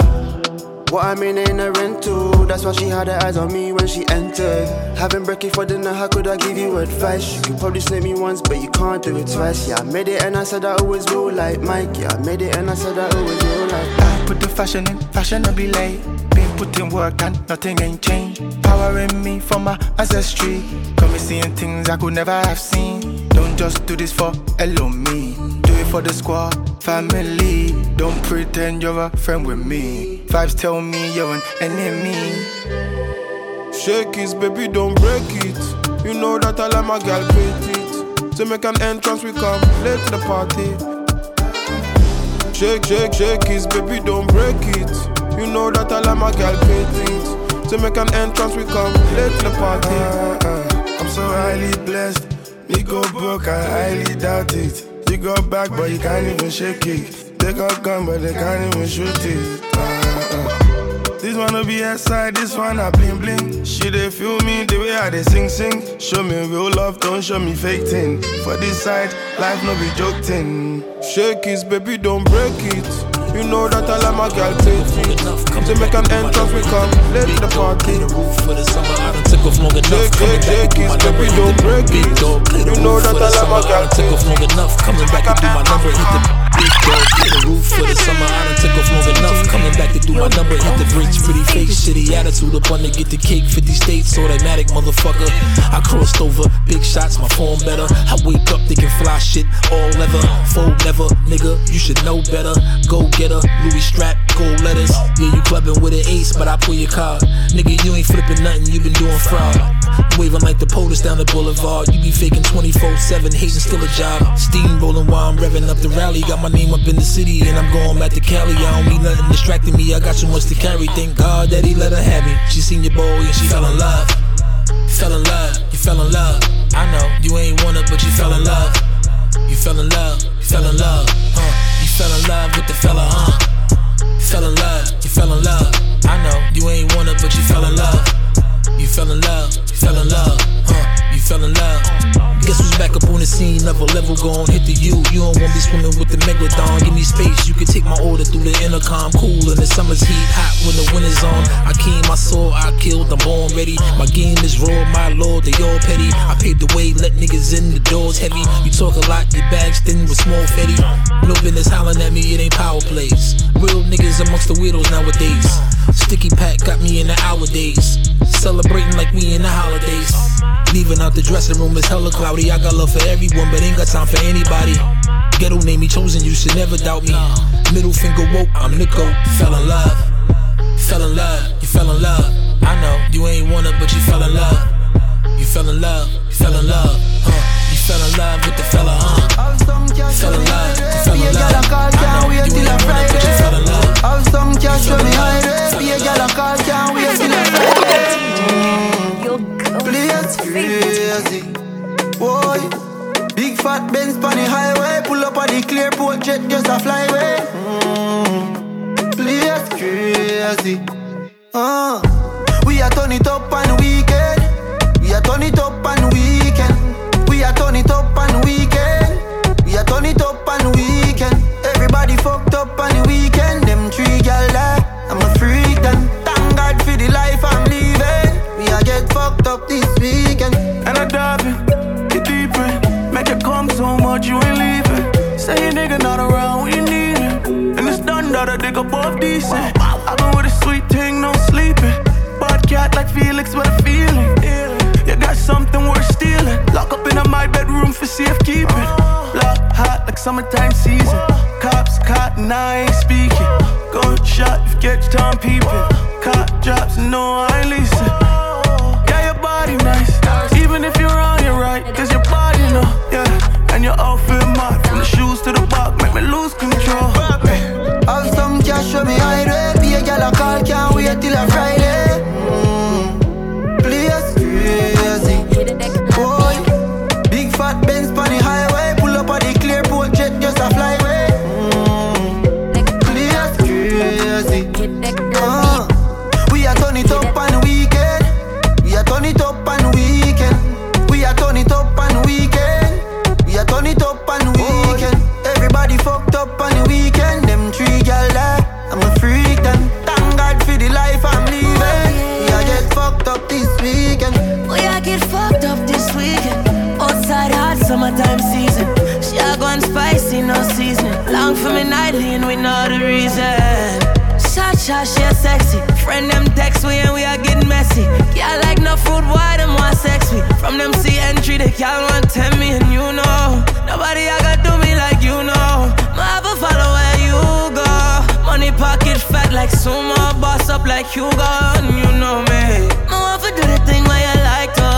What I mean ain't a rental. That's why she had her eyes on me when she entered. Having brekkie for dinner, how could I give you advice? You could probably slip me once, but you can't do it twice. Yeah, I made it and I said I always will like Mike. Yeah, I made it and I said I always will like I put the fashion in, fashionably late. Been putting work and nothing ain't changed. Power in me from my ancestry. Got me seeing things I could never have seen. Don't just do this for hello me. For the squad, family. Don't pretend you're a friend with me. Vibes tell me you're an enemy. Shake it, baby, don't break it. You know that I like my girl petite. To make an entrance, we come late to the party. Shake, shake, shake it, baby, don't break it. You know that I like my girl petite. To make an entrance, we come late to the party. Uh, uh, uh. I'm so highly blessed. Me go broke, I highly doubt it. You go back, but you can't even shake it. They got gun, but they can't even shoot it. This one will be side, this one I bling bling. She they feel me the way I they sing sing. Show me real love, don't show me fake thing. For this side, life no be joke thing. Shake it, baby, don't break it. You know that I like my girl petite. To make an entrance, we come late to the party. For the summer, I done took off long enough. Shake it, baby, don't break it. You know that I like my girl took off long enough. Coming back to do my number, hit the big dog, hit the roof for the summer. I done took off long enough. Coming back to do my number, hit the bridge. Pretty face, shitty attitude up on to get the cake. 50 states, automatic motherfucker. I crossed over, big shots, my form better. I wake up thinking fly shit, all leather, full never, nigga. You should know better. Go get her, Louis strap, gold letters. Yeah, you clubbing with an ace, but I pull your card. Nigga, you ain't flipping nothing, you been doing fraud. Waving like the POTUS down the boulevard. You be faking 24 7, hating still a job. Steamrolling while I'm revving up the rally. Got my name up in the city, and I'm going back to Cali. I don't need nothing distracting me, I got so much to carry. Thank God that he let her have me. She seen your boy and she fell in love. Fell in love, you fell in love. I know you ain't want it, but you fell in love. You fell in love, you fell in love, huh? You fell in love with the fella, huh? Fell in love, you fell in love. I know you ain't want it, but you fell in love. You fell in love, you fell in love, huh? You fell in love. Guess who's back up on the scene? Level level gon' hit the U. You don't wanna be swimming with the megalodon. Give me space, you can take my order through the intercom. Cool in the summer's heat, hot when the winter's on. I came, I saw, I killed, I'm born ready. My game is raw, my lord, they all petty. I paved the way, let niggas in, the doors heavy. You talk a lot, your bags thin with small fetty. No business hollering at me, it ain't power plays. Real niggas amongst the weirdos nowadays. Sticky pack got me in the hour days. Celebrating like we in the holidays. Leaving out the dressing room is hella cloudy. I got love for everyone, but ain't got time for anybody. Ghetto name me chosen, you should never doubt me. Middle finger woke, I'm Nico. Fell in love. Fell in love, you fell in love. I know you ain't want it, but you fell in love. You fell in love, you fell in love, huh? You fell in love with the fella, huh? Fell in love, you fell in love. I know you ain't want it, but you fell in love. Have some cash when me hide it. Be a girl I call, can't wait till I Friday. Place crazy, boy. Big fat Benz on the highway. Pull up on the clear port jet, just a flyway. Mm. Place crazy. Uh. We are turn it up on the weekend. We are turn it up on the weekend. We are turn it up on the weekend. We are turn it up on the weekend. Everybody fucked up on the weekend. Them three gal there, I'm a freak them. Thank God for the life I'm living. We are get fucked up this weekend. Much you ain't leaving. Say your nigga not around when you need him. And it's done that I dig above decent. I been with a sweet thing, no sleeping. Bad cat like Felix with a feeling. You got something worth stealing. Lock up in my bedroom for safekeeping. Block hot like summertime season. Cops caught and I ain't speaking. Gunshot if you catch time peeping. Cop drops, no I ain't leasing. Yeah, your body nice. Even if you're wrong, you're right. Cause your body know, yeah. And your outfit mad. From the shoes to the back, make me lose control. Have some cash when me hide it. Be a gal I call, can't wait till a Friday. Shot, she sexy. Friend them text we and we are getting messy. Yeah, like no fruit, why them want sex? From them see entry, they can't want tell me and you know. Nobody I got do me like you know. Have a follow where you go. Money pocket fat like sumo, boss up like Hugo, and you know me. Ma want to do the thing where you like to.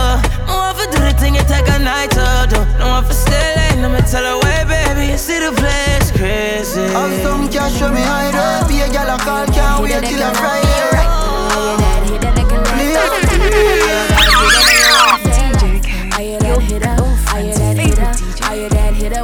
Ma want to do the thing you take a night to. No want to stay late, me tell her way, baby. You see the place crazy. Have some cash when me hide it. Be a gal I call, can't wait till a Friday.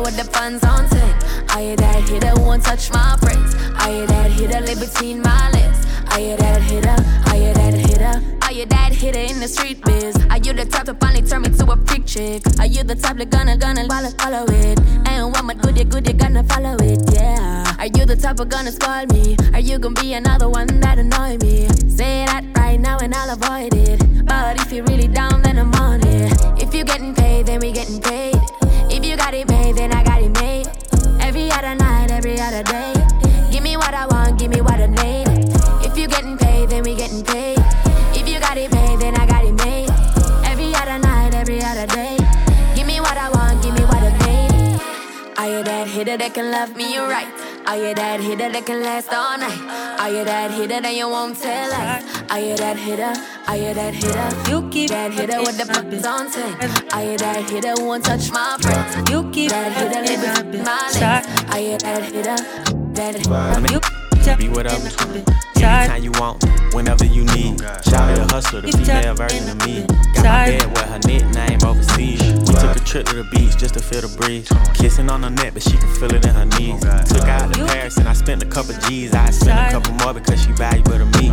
with the funds on tick. I hear that hitter won't touch my brakes. I hear that hitter lay between my legs. I hear that hitter, I hear that hitter. Are you that hitter in the street biz? Are you the type to finally turn me to a freak chick? Are you the type that gonna gonna follow, follow it? And what my goodie goodie type of gonna spoil me? Are you gonna be another one that annoy me? Say that right now and I'll avoid it. But if you're really down, then I'm on it. If you're getting paid, then we getting paid. If you got it made, then I got it made. Every other night, every other day. Give me what I want, give me what I need. If you're getting paid, then we getting paid. If you got it made, then I got it made. Every other night, every other day. Give me what I want, give me what I need. Are you that hitter that can love me right? Are you that hitter that can last all night? Are you that hitter that you won't tell lies? Are you that hitter? Are you that hitter? You keep that hitter with the buttons on ten. Are you that hitter who won't touch my friends? You keep that hitter living my legs. Are you that hitter? That you be whatever. Anytime you want, whenever you need. Shout a hustler, the female version of me. Got my bed with her nickname overseas. We took a trip to the beach just to feel the breeze. Kissing on her neck, but she can feel it in her knees. Took out to Paris and I spent a couple G's. I spent a couple more because she valuable to me.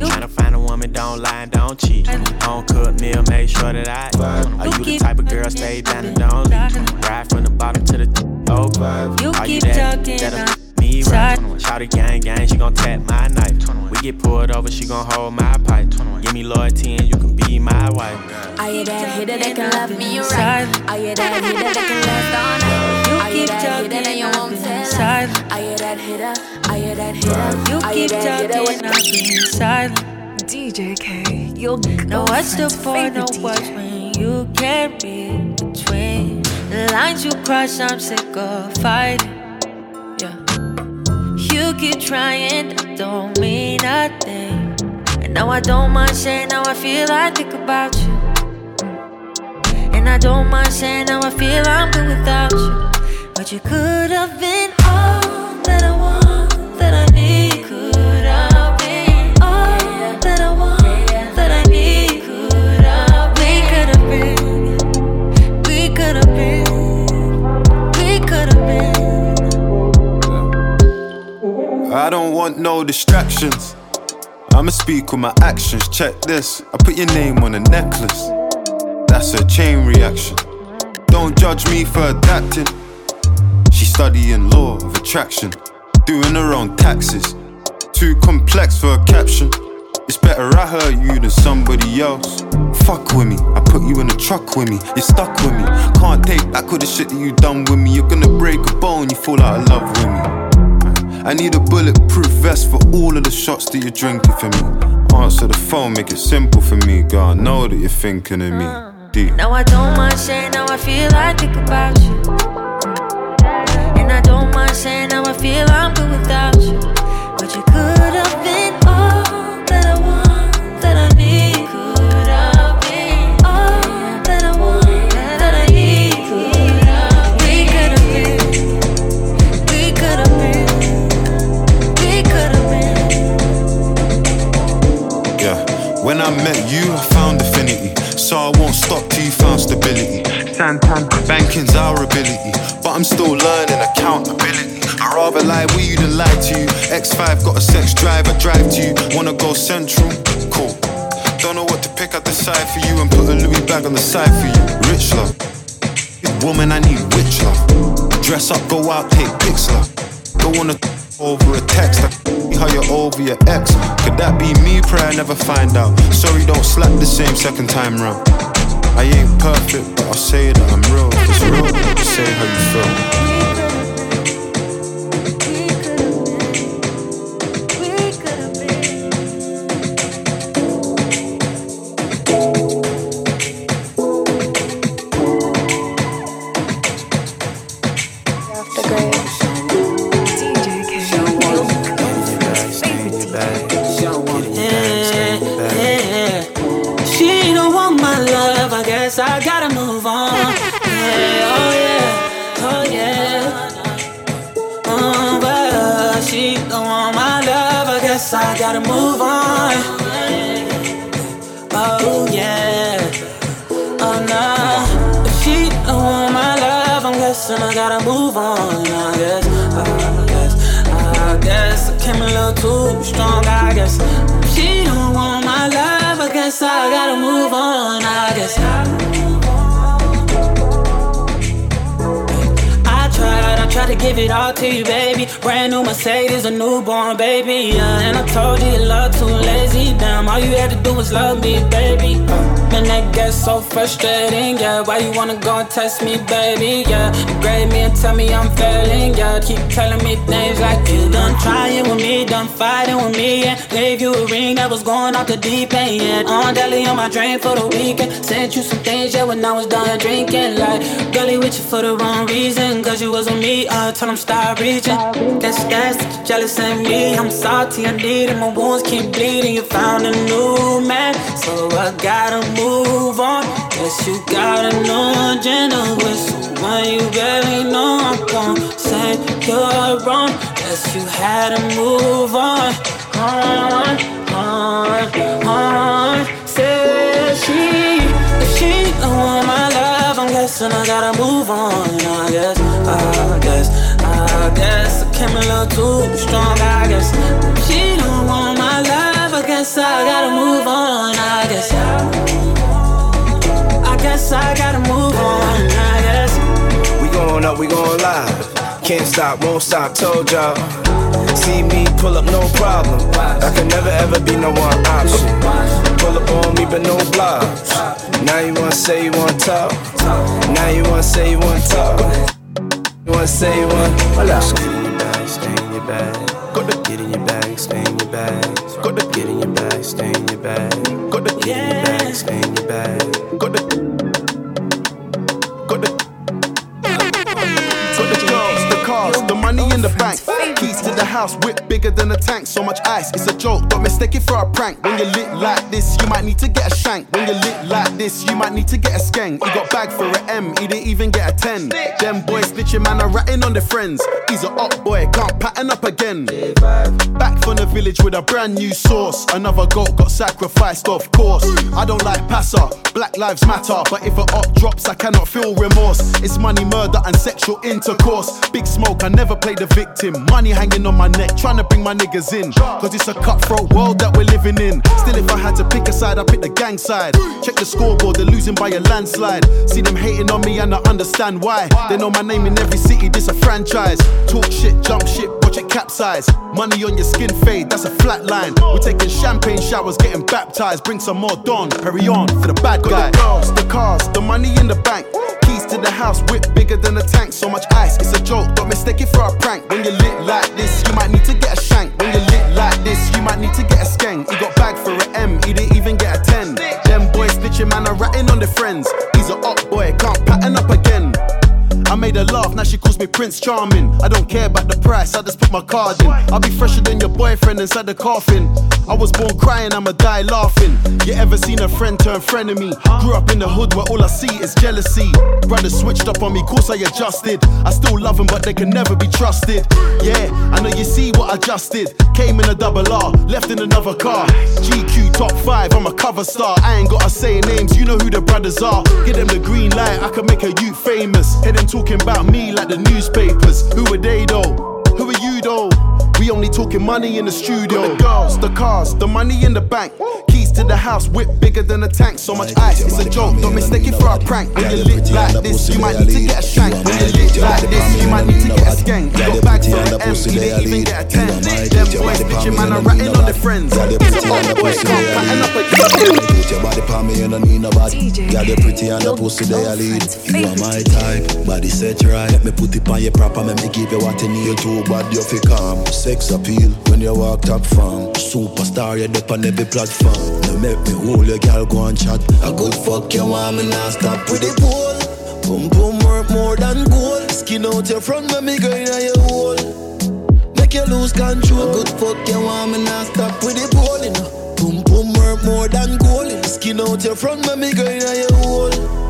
Trying to find a woman, don't lie and don't cheat. Home cooked meal, make sure that I. eat. Are you the type of girl stay down and don't leave? Ride from the bottom to the over. Oh, Are you that? that me right. Shout it gang gang, she gon' tap my knife. We get pulled over, she gon' hold my pipe. Give me loyalty and you can be my wife. Are you that hitter that can love me right? Are you that hitter that can last all night? Are you that hitter that you won't tell? Are you that hitter? Are you that hitter? You keep talking, I'm being silent. DJ K, you'll know what's the point of what's when you can't read between the lines you cross. I'm sick of fighting. You keep trying, that don't mean nothing. And now I don't mind saying how I feel, I think about you. And I don't mind saying how I feel, I'm good without you. But you could have been all that I want, that I need. I don't want no distractions. I'ma speak with my actions. Check this. I put your name on a necklace. That's a chain reaction. Don't judge me for adapting. She's studying law of attraction, doing her own taxes. Too complex for a caption. It's better I hurt you than somebody else. Fuck with me, I put you in a truck with me. You're stuck with me. Can't take back all the shit that you done with me. You're gonna break a bone, you fall out of love with me. I need a bulletproof vest for all of the shots that you're drinking for me. Answer the phone, make it simple for me, girl. I know that you're thinking of me. Deep. Now I don't mind saying how I feel, I think about you. And I don't mind saying how I feel, I'm good without you. I met you, I found affinity. So I won't stop till you found stability. Santan, banking's our ability. But I'm still learning accountability. I'd rather lie with you than lie to you. X5 got a sex drive, I drive to you. Wanna go central? Cool. Don't know what to pick, I decide for you and put a Louis bag on the side for you. Rich love. Woman, I need witch love. Dress up, go out, take pics love. Don't wanna over a text. I how you're over your ex. Could that be me? Pray I never find out. Sorry, don't slap the same second time round. I ain't perfect, but I'll say that I'm real. It's real. Say how you feel. Move on. To give it all to you, baby. Brand new Mercedes, a newborn baby. Yeah, and I told you love too lazy. Damn, all you had to do was love me, baby. Man, that gets so frustrating, yeah. Why you wanna go and test me, baby? Yeah, grade me and tell me I'm failing, yeah. Keep telling me things like you done trying with me, done fighting with me, yeah. Gave you a ring that was going off the deep end, yeah. On deli on my drain for the weekend. Sent you some things, yeah, when I was done drinking. Like, girlie with you for the wrong reason, cause you was with me, uh, tell them stop reaching. Guess that's jealous of me. I'm salty, I need it, my wounds keep bleeding. You found a new man, so I gotta move on. Guess you got a new agenda with someone you barely know. I'm gon' say you're wrong. Guess you had to move on. On, on, on. Say she, if she don't want my love, I'm guessing I gotta move on. I guess, I guess, I came a little too strong. I guess she don't want my love, I guess I gotta move on. I guess, I guess I gotta move on. I guess. We going up, we going live. Can't stop, won't stop, told y'all. See me pull up, no problem. I can never ever be no one option. Pull up on me, but no blocks. Now you wanna say you wanna talk. Now you wanna say you wanna talk. Wanna say. Hold up. Get in your bag, stay in your bag. Go to get in your bag, stay in your bag. Go to get in your bag, stay in your bag. Go to get in your bag, stay in your bag. Go to Got the girls, the cars, the money in the bank. To the house, whip bigger than a tank. So much ice, it's a joke. Don't mistake it for a prank. When you're lit like this, you might need to get a shank. When you're lit like this, you might need to get a skeng. He got bagged for a M, he didn't even get a 10. Them boys snitching, man, are ratting on their friends. He's a up boy, can't pattern up again. Back from the village with a brand new sauce. Another goat got sacrificed, of course. I don't like passer, Black Lives Matter. But if a op drops, I cannot feel remorse. It's money, murder, and sexual intercourse. Big smoke, I never play the victim. Money hanging on my neck, trying to bring my niggas in. Cause it's a cutthroat world that we're living in. Still, if I had to pick a side, I pick the gang side. Check the scoreboard, they're losing by a landslide. See them hating on me and I understand why. They know my name in every city, this a franchise. Talk shit, jump shit, watch it capsize. Money on your skin fade, that's a flat line. We're taking champagne showers, getting baptized. Bring some more Dom Pérignon for the bad guy. The girls, the cars, the money in the bank. Keys to the house, whip bigger than a tank. So much ice, it's a joke. Don't mistake it for a prank. When you're lit like this, you might need to get a shank. When you're lit like this, you might need to get a skeng. He got bagged for a M, he didn't even get a 10. Them boys snitching, man, are ratting on their friends. He's a up boy, can't pattern up again. I made her laugh, now she calls me Prince Charming. I don't care about the price, I just put my card in. I'll be fresher than your boyfriend inside the coffin. I was born crying, I'ma die laughing. You ever seen a friend turn me? Grew up in the hood where all I see is jealousy. Brothers switched up on me, course I adjusted. I still love them, but they can never be trusted. Yeah, I know you see what I just did. Came in a double R, left in another car. GQ top five, I'm a cover star. I ain't gotta say names, you know who the brothers are. Give them the green light, I can make a youth famous. Hear them talking about me like the newspapers. Who are they though? Who are you though? We only talking money in the studio. The girls, the cars, the money in the bank. Keys to the house, whip bigger than a tank. So much ice, it's a joke. Don't mistake it for a prank. When you're lit like this, you might need to get a shank. When you're lit like this, you might need to get a skeng. You got bags for an M, you didn't even get a 10. Them boys bitching, man, are ratting on their friends. It's a hot boy, can't pattern up a Put your body palm me, you don't need nobody. Girl, you pretty and the pussy they a lead. You are my type, body set right. Let me put it on you proper, let me give you what you need. You Too bad, you feel calm. Sex appeal when you walk top from. Superstar, you up on every platform. Now make me hold your girl, go and chat. A good fuck you want me not stop with the pole. Boom boom work more than gold. Skin out your front, let me go in your hole. Make you lose control. A good fuck you want me not stop with the. You know. Boom boom work more than gold. Skin out your front, let me go in your hole.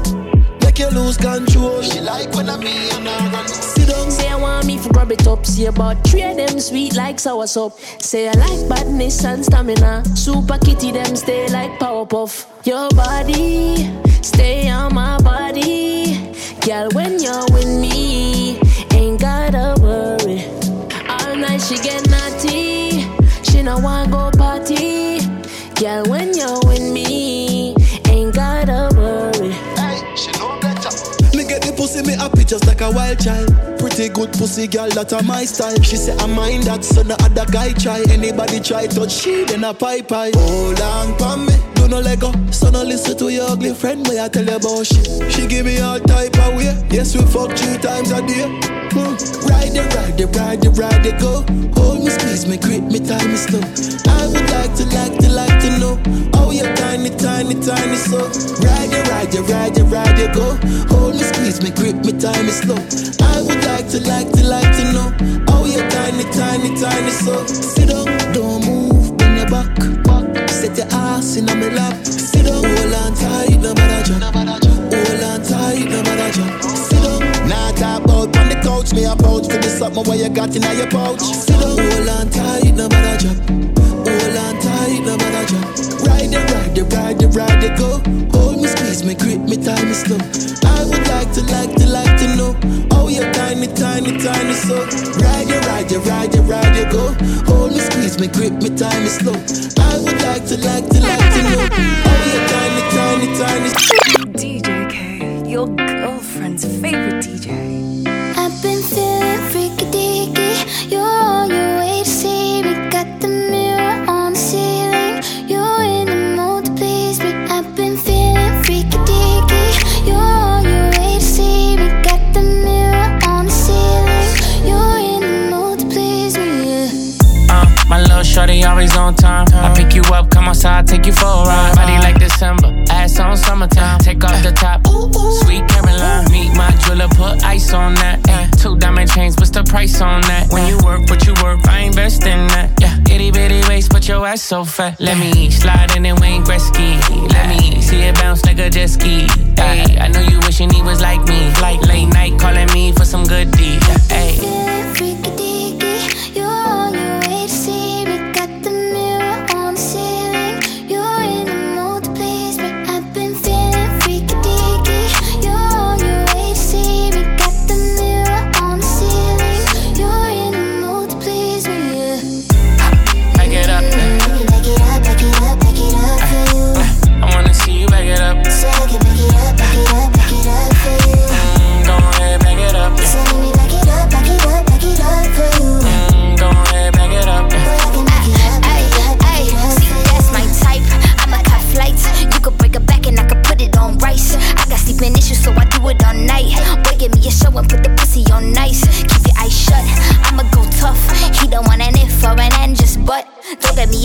Make you lose control. She like when I'm me and I run. Sit down, say I want me to grab it up. See about three of them sweet like sour soup. Say I like badness and stamina. Super kitty them stay like Powerpuff. Your body stay on my body. Girl, when you're with me, ain't gotta worry. All night she get naughty. She no want go party. Girl, when just like a wild child. Pretty good pussy girl, that a my style. She say I mind that, so no other guy try. Anybody try touch she, then a pie pie. Hold on, pon me, do no let go. So no listen to your ugly friend when I tell you about shit. She give me all type of way. Yes, we fuck three times a day. Hmm. Ride it, ride it, ride it, ride it, go. Hold me, squeeze me, grip me, time is slow. I would like to, like to, like to know. Oh, you're tiny, tiny, tiny, so. Ride it, ride it, ride it, ride it, go. Hold squeeze me, grip me, time is slow. I would like to, like to, like to know. Oh, you're tiny, tiny, tiny, so. Sit up, don't move, bend your back. Set your ass in my lap. Sit down, hold on tight, no matter drop. Hold on tight, no matter drop. Sit down. Nah, talk about on the couch, me a pouch for the something what you got in your pouch. Sit down, hold on tight, no matter drop. Hold on tight, no matter drop. Ride it, ride it, ride it, ride it, go. Hold squeeze me, grip me, time is slow. I would like to, like to, like to know. Oh, you're tiny, tiny, tiny, so. Ride it, ride it, ride it, ride it, go. Hold me, squeeze me, grip me, time is slow. I would like to, like to, like to know. Oh, you're tiny, tiny, tiny. DJ K, your girlfriend's favorite DJ. On time. I pick you up, come outside, take you for a ride. Body like December, ass on summertime. Take off the top, sweet Caroline. Meet my jeweler, put ice on that. Two diamond chains, what's the price on that? When you work, what you work, I invest in that. Yeah, itty bitty waist, but your ass so fat. Let me slide in and Wayne Gretzky. Let me see it bounce like a jet ski. Ay, I know you wishing he was like me. Like late night calling me for some good deed. Ay.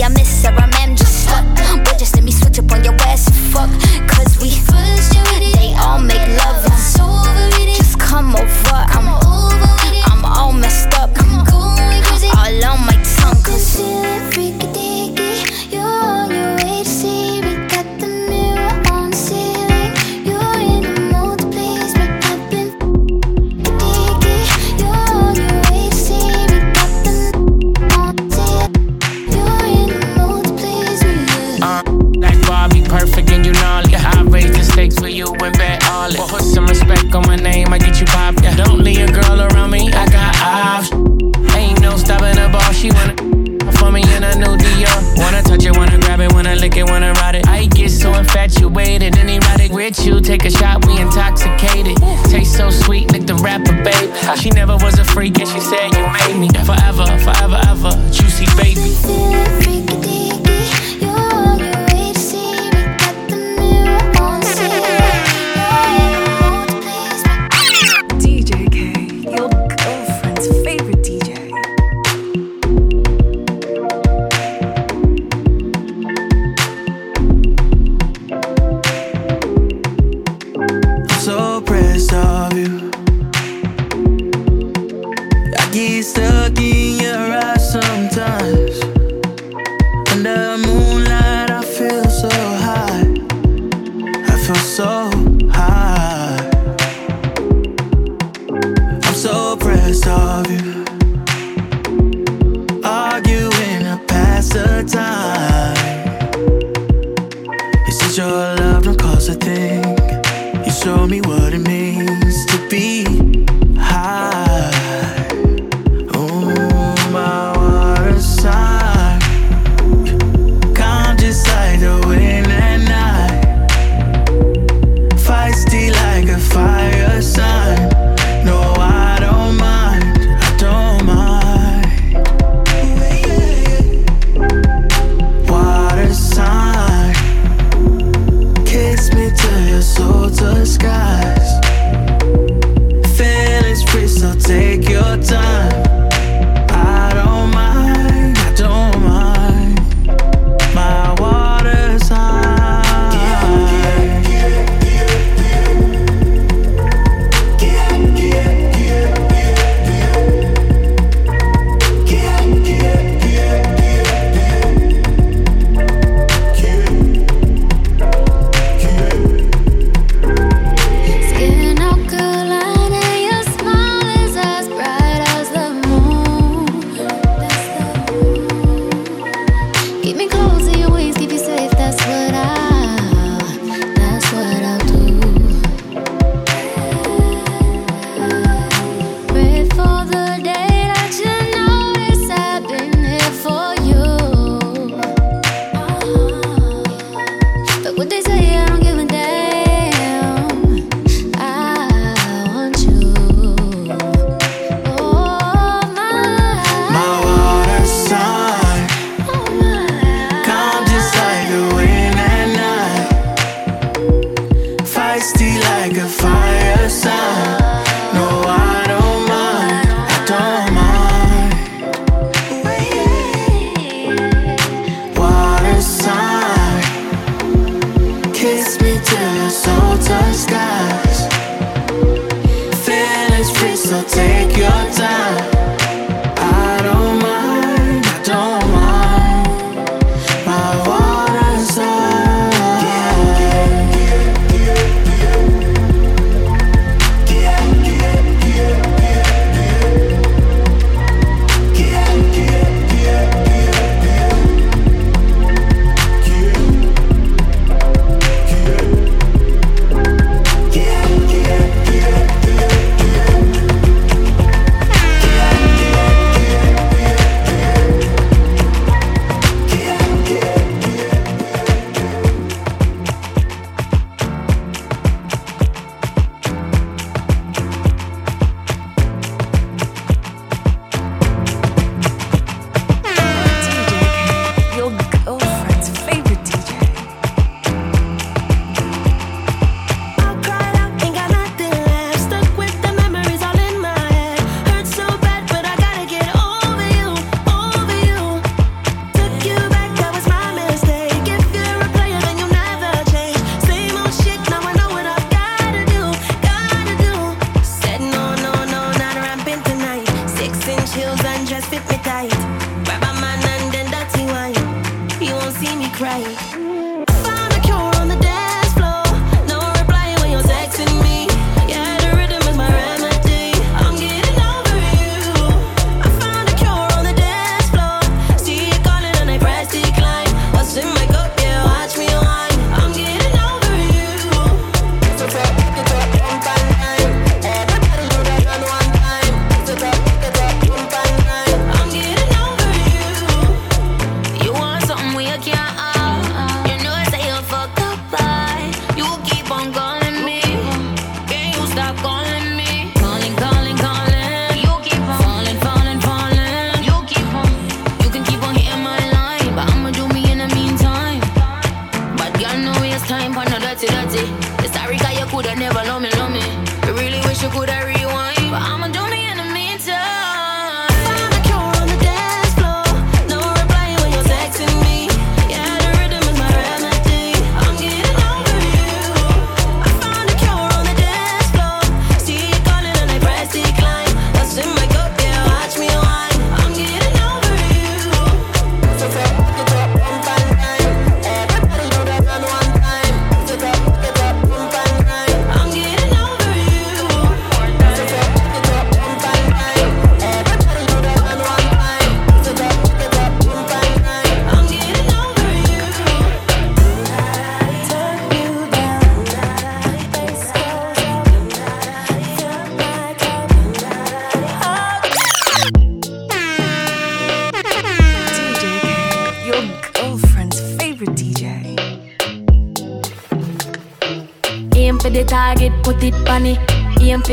A miss her, ma'am, babe. She never was a freak and she said you made me forever, forever,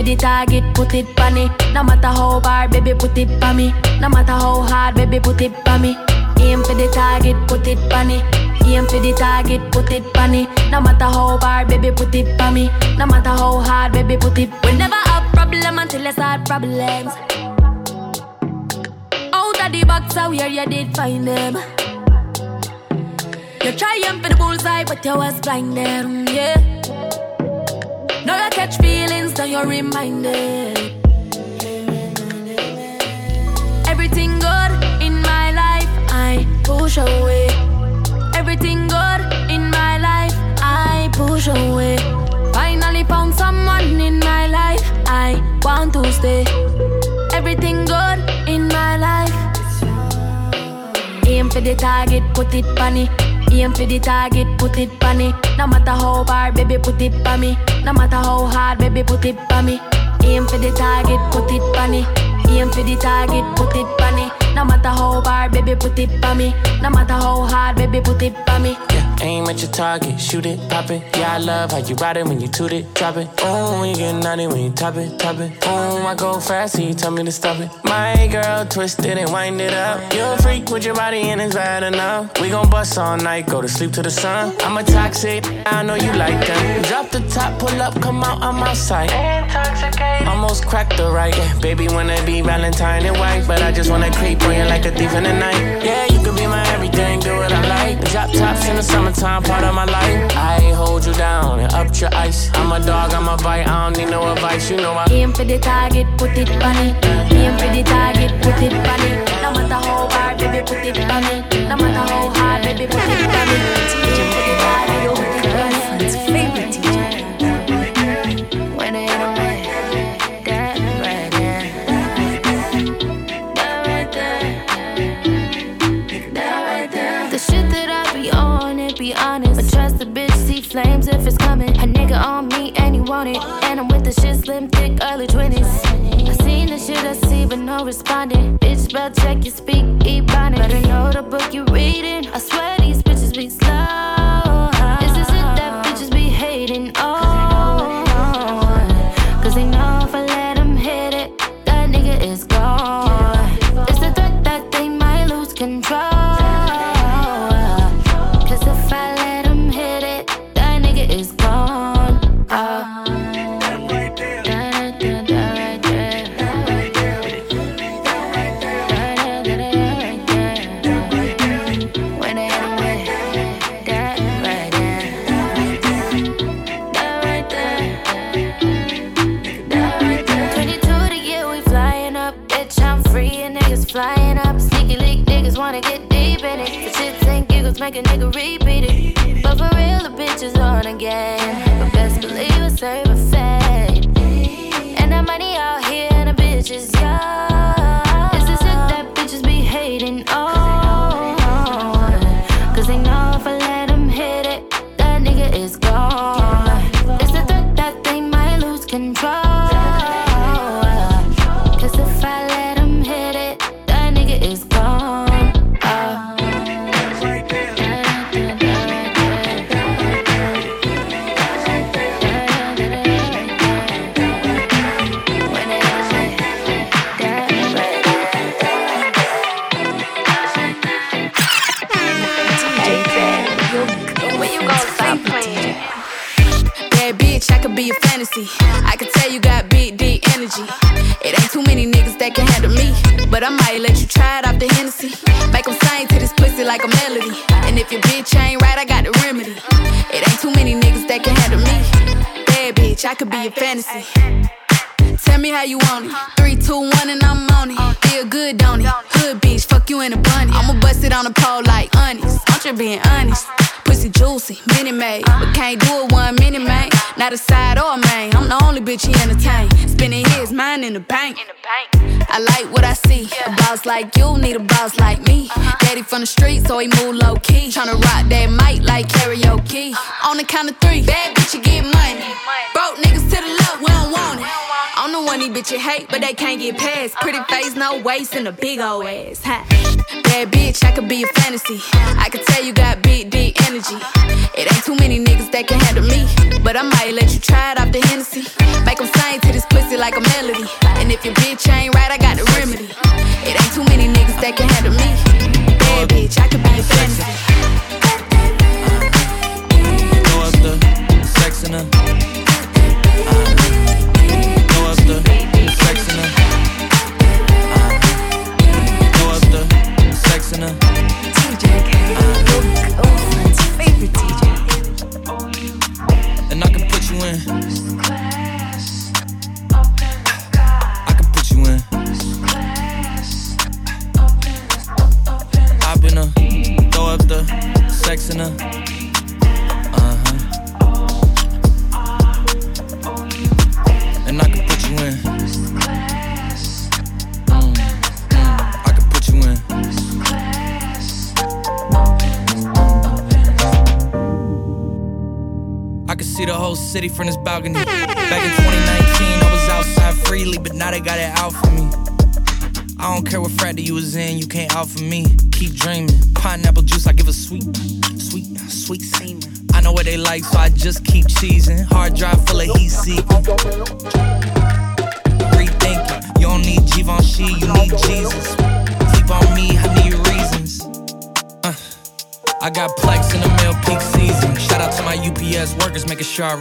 for the target, put it on it. No matter how hard, baby, put it on me. No matter how hard, baby, put it on me. Aim for the target, put it on it. Aim for the target, put it on it. No matter how hard, baby, put it on me. No matter how hard, baby, put it. We never have problem until I start problems. Out of the box, I where you did find them. You try aim for the bullseye, but you was blinded, yeah. Now you catch feelings, now you're reminded. Everything good in my life, I push away. Everything good in my life, I push away. Finally found someone in my life, I want to stay. Everything good in my life. Aim for the target, put it funny. Aim for the target, put it funny. No matter how far, baby, put it for me. No matter how hard, baby, put it on me. Aim for the target, put it on me. Aim for the target, put it on me. No matter how hard, baby, put it on me. No matter how hard, baby, put it on me. Aim at your target, shoot it, pop it. Yeah, I love how you ride it when you toot it, drop it. Oh, when you get naughty, when you top it, top it. Oh, I go fast, so you tell me to stop it. My girl, twist it and wind it up. You a freak with your body and it's bad enough. We gon' bust all night, go to sleep to the sun. I'm a toxic, I know you like them. Drop the top, pull up, come out, I'm outside. Intoxicate. Almost cracked the right. Yeah, baby, wanna be Valentine and white, but I just wanna creep on you like a thief in the night. Yeah, you could be my everything, do what I like. Drop tops in the summertime, part of my life. I hold you down and up your ice. I'm a dog, I'm a bite, I don't need no advice, you know I. Aim for the target, put it on it. Aim for the target, put it on it. No matter how hard, baby, put it on it. No matter how hard, baby, put it on it. Aim for the target, put it on it. Favorite nigga on me and he want it. And I'm with the shit slim, thick, early 20s. I seen the shit I see, but no responding. Bitch, spell check, you speak, ebonic. Better know the book you're reading. I swear face, and a big old ass. Ha.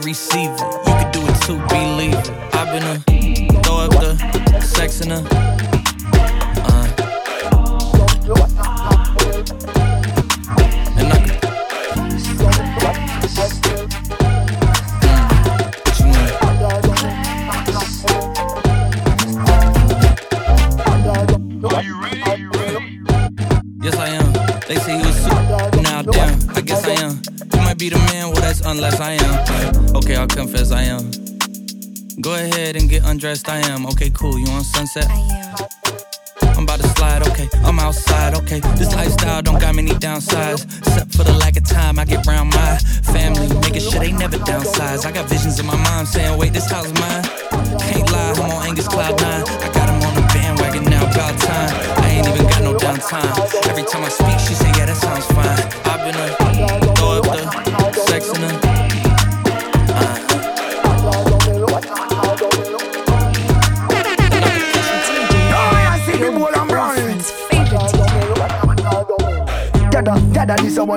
Receive it. You can do it too, believe it. Undressed, I am. Okay, cool. You on sunset? I'm I'm about to slide, okay. I'm outside, okay. This lifestyle don't got many downsides. Except for the lack of time I get around my family. Making sure they never downsize. I got visions in my mind saying, wait,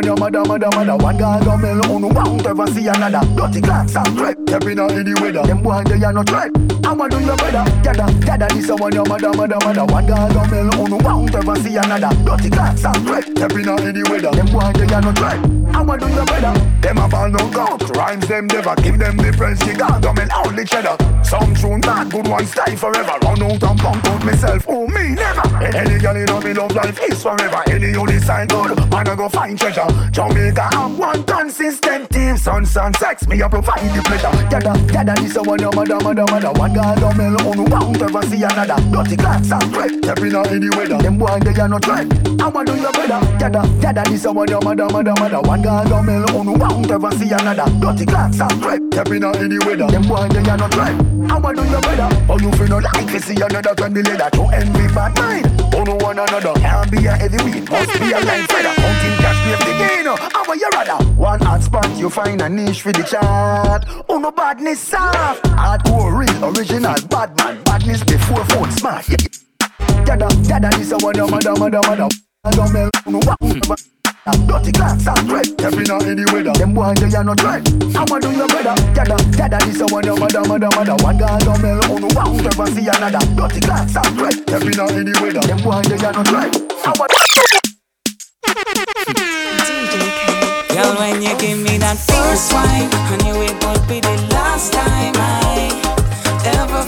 One your mother, mother, mother. One guy go mel on won't ever see another. Dirty clocks and crap, stepping out in the weather. Them boy they are no threat, I'ma do your better Dada, dada, this a one your mother, mother, mother. One guy go mel on won't ever see another. Dirty clocks and crap, stepping out in the weather. Them boy they are no threat, I'ma do your better Them a ball no count, rhymes them never Give them difference, you got. Them and only cheddar. Some tune bad, good one stay forever. Run out and pump out myself, oh me? Never. Any girl in me love life is forever. Any you decide good, man I go find treasure. Jamaica have one consistent team. Son, son, sex, me a provide the pleasure. Dada, dada, this a one mother, mother, mother. One God don't on oh, won't ever see another. Dirty clocks and threat, stepping out in the weather. Them boy they are no threat. I'ma do your better. Dada, dada, this a one mother, mother, mother. One God don't on oh, won't ever see another. Dirty clocks and threat, stepping out in the weather. Them boy they are no threat. I'ma do your better. Oh, you feel no like to see another can be leather. To envy bad mind. Oh, no one another. Can't be a heavyweight, must be a line feather. Counting cash, brave the gain. How are you rather? One hot spot, you find a niche for the chart. Oh, no badness uh. soft. Hardcore, real, original, bad man. Badness before phone smart. Dada, dada, this a one, mother, mother, mother. I don't melt, no, what? Dirty clocks and threat, every night in the weather. Them boy they are no threat. I'ma do your better. Dada, dada, this a one, your mother, mother, mother. One guy don't melt, oh no, won't ever see another. Dirty clocks and threat, every night in the weather. Them boy they are no threat. I'ma Girl, when you give me that first wine, I knew it would be the last time I ever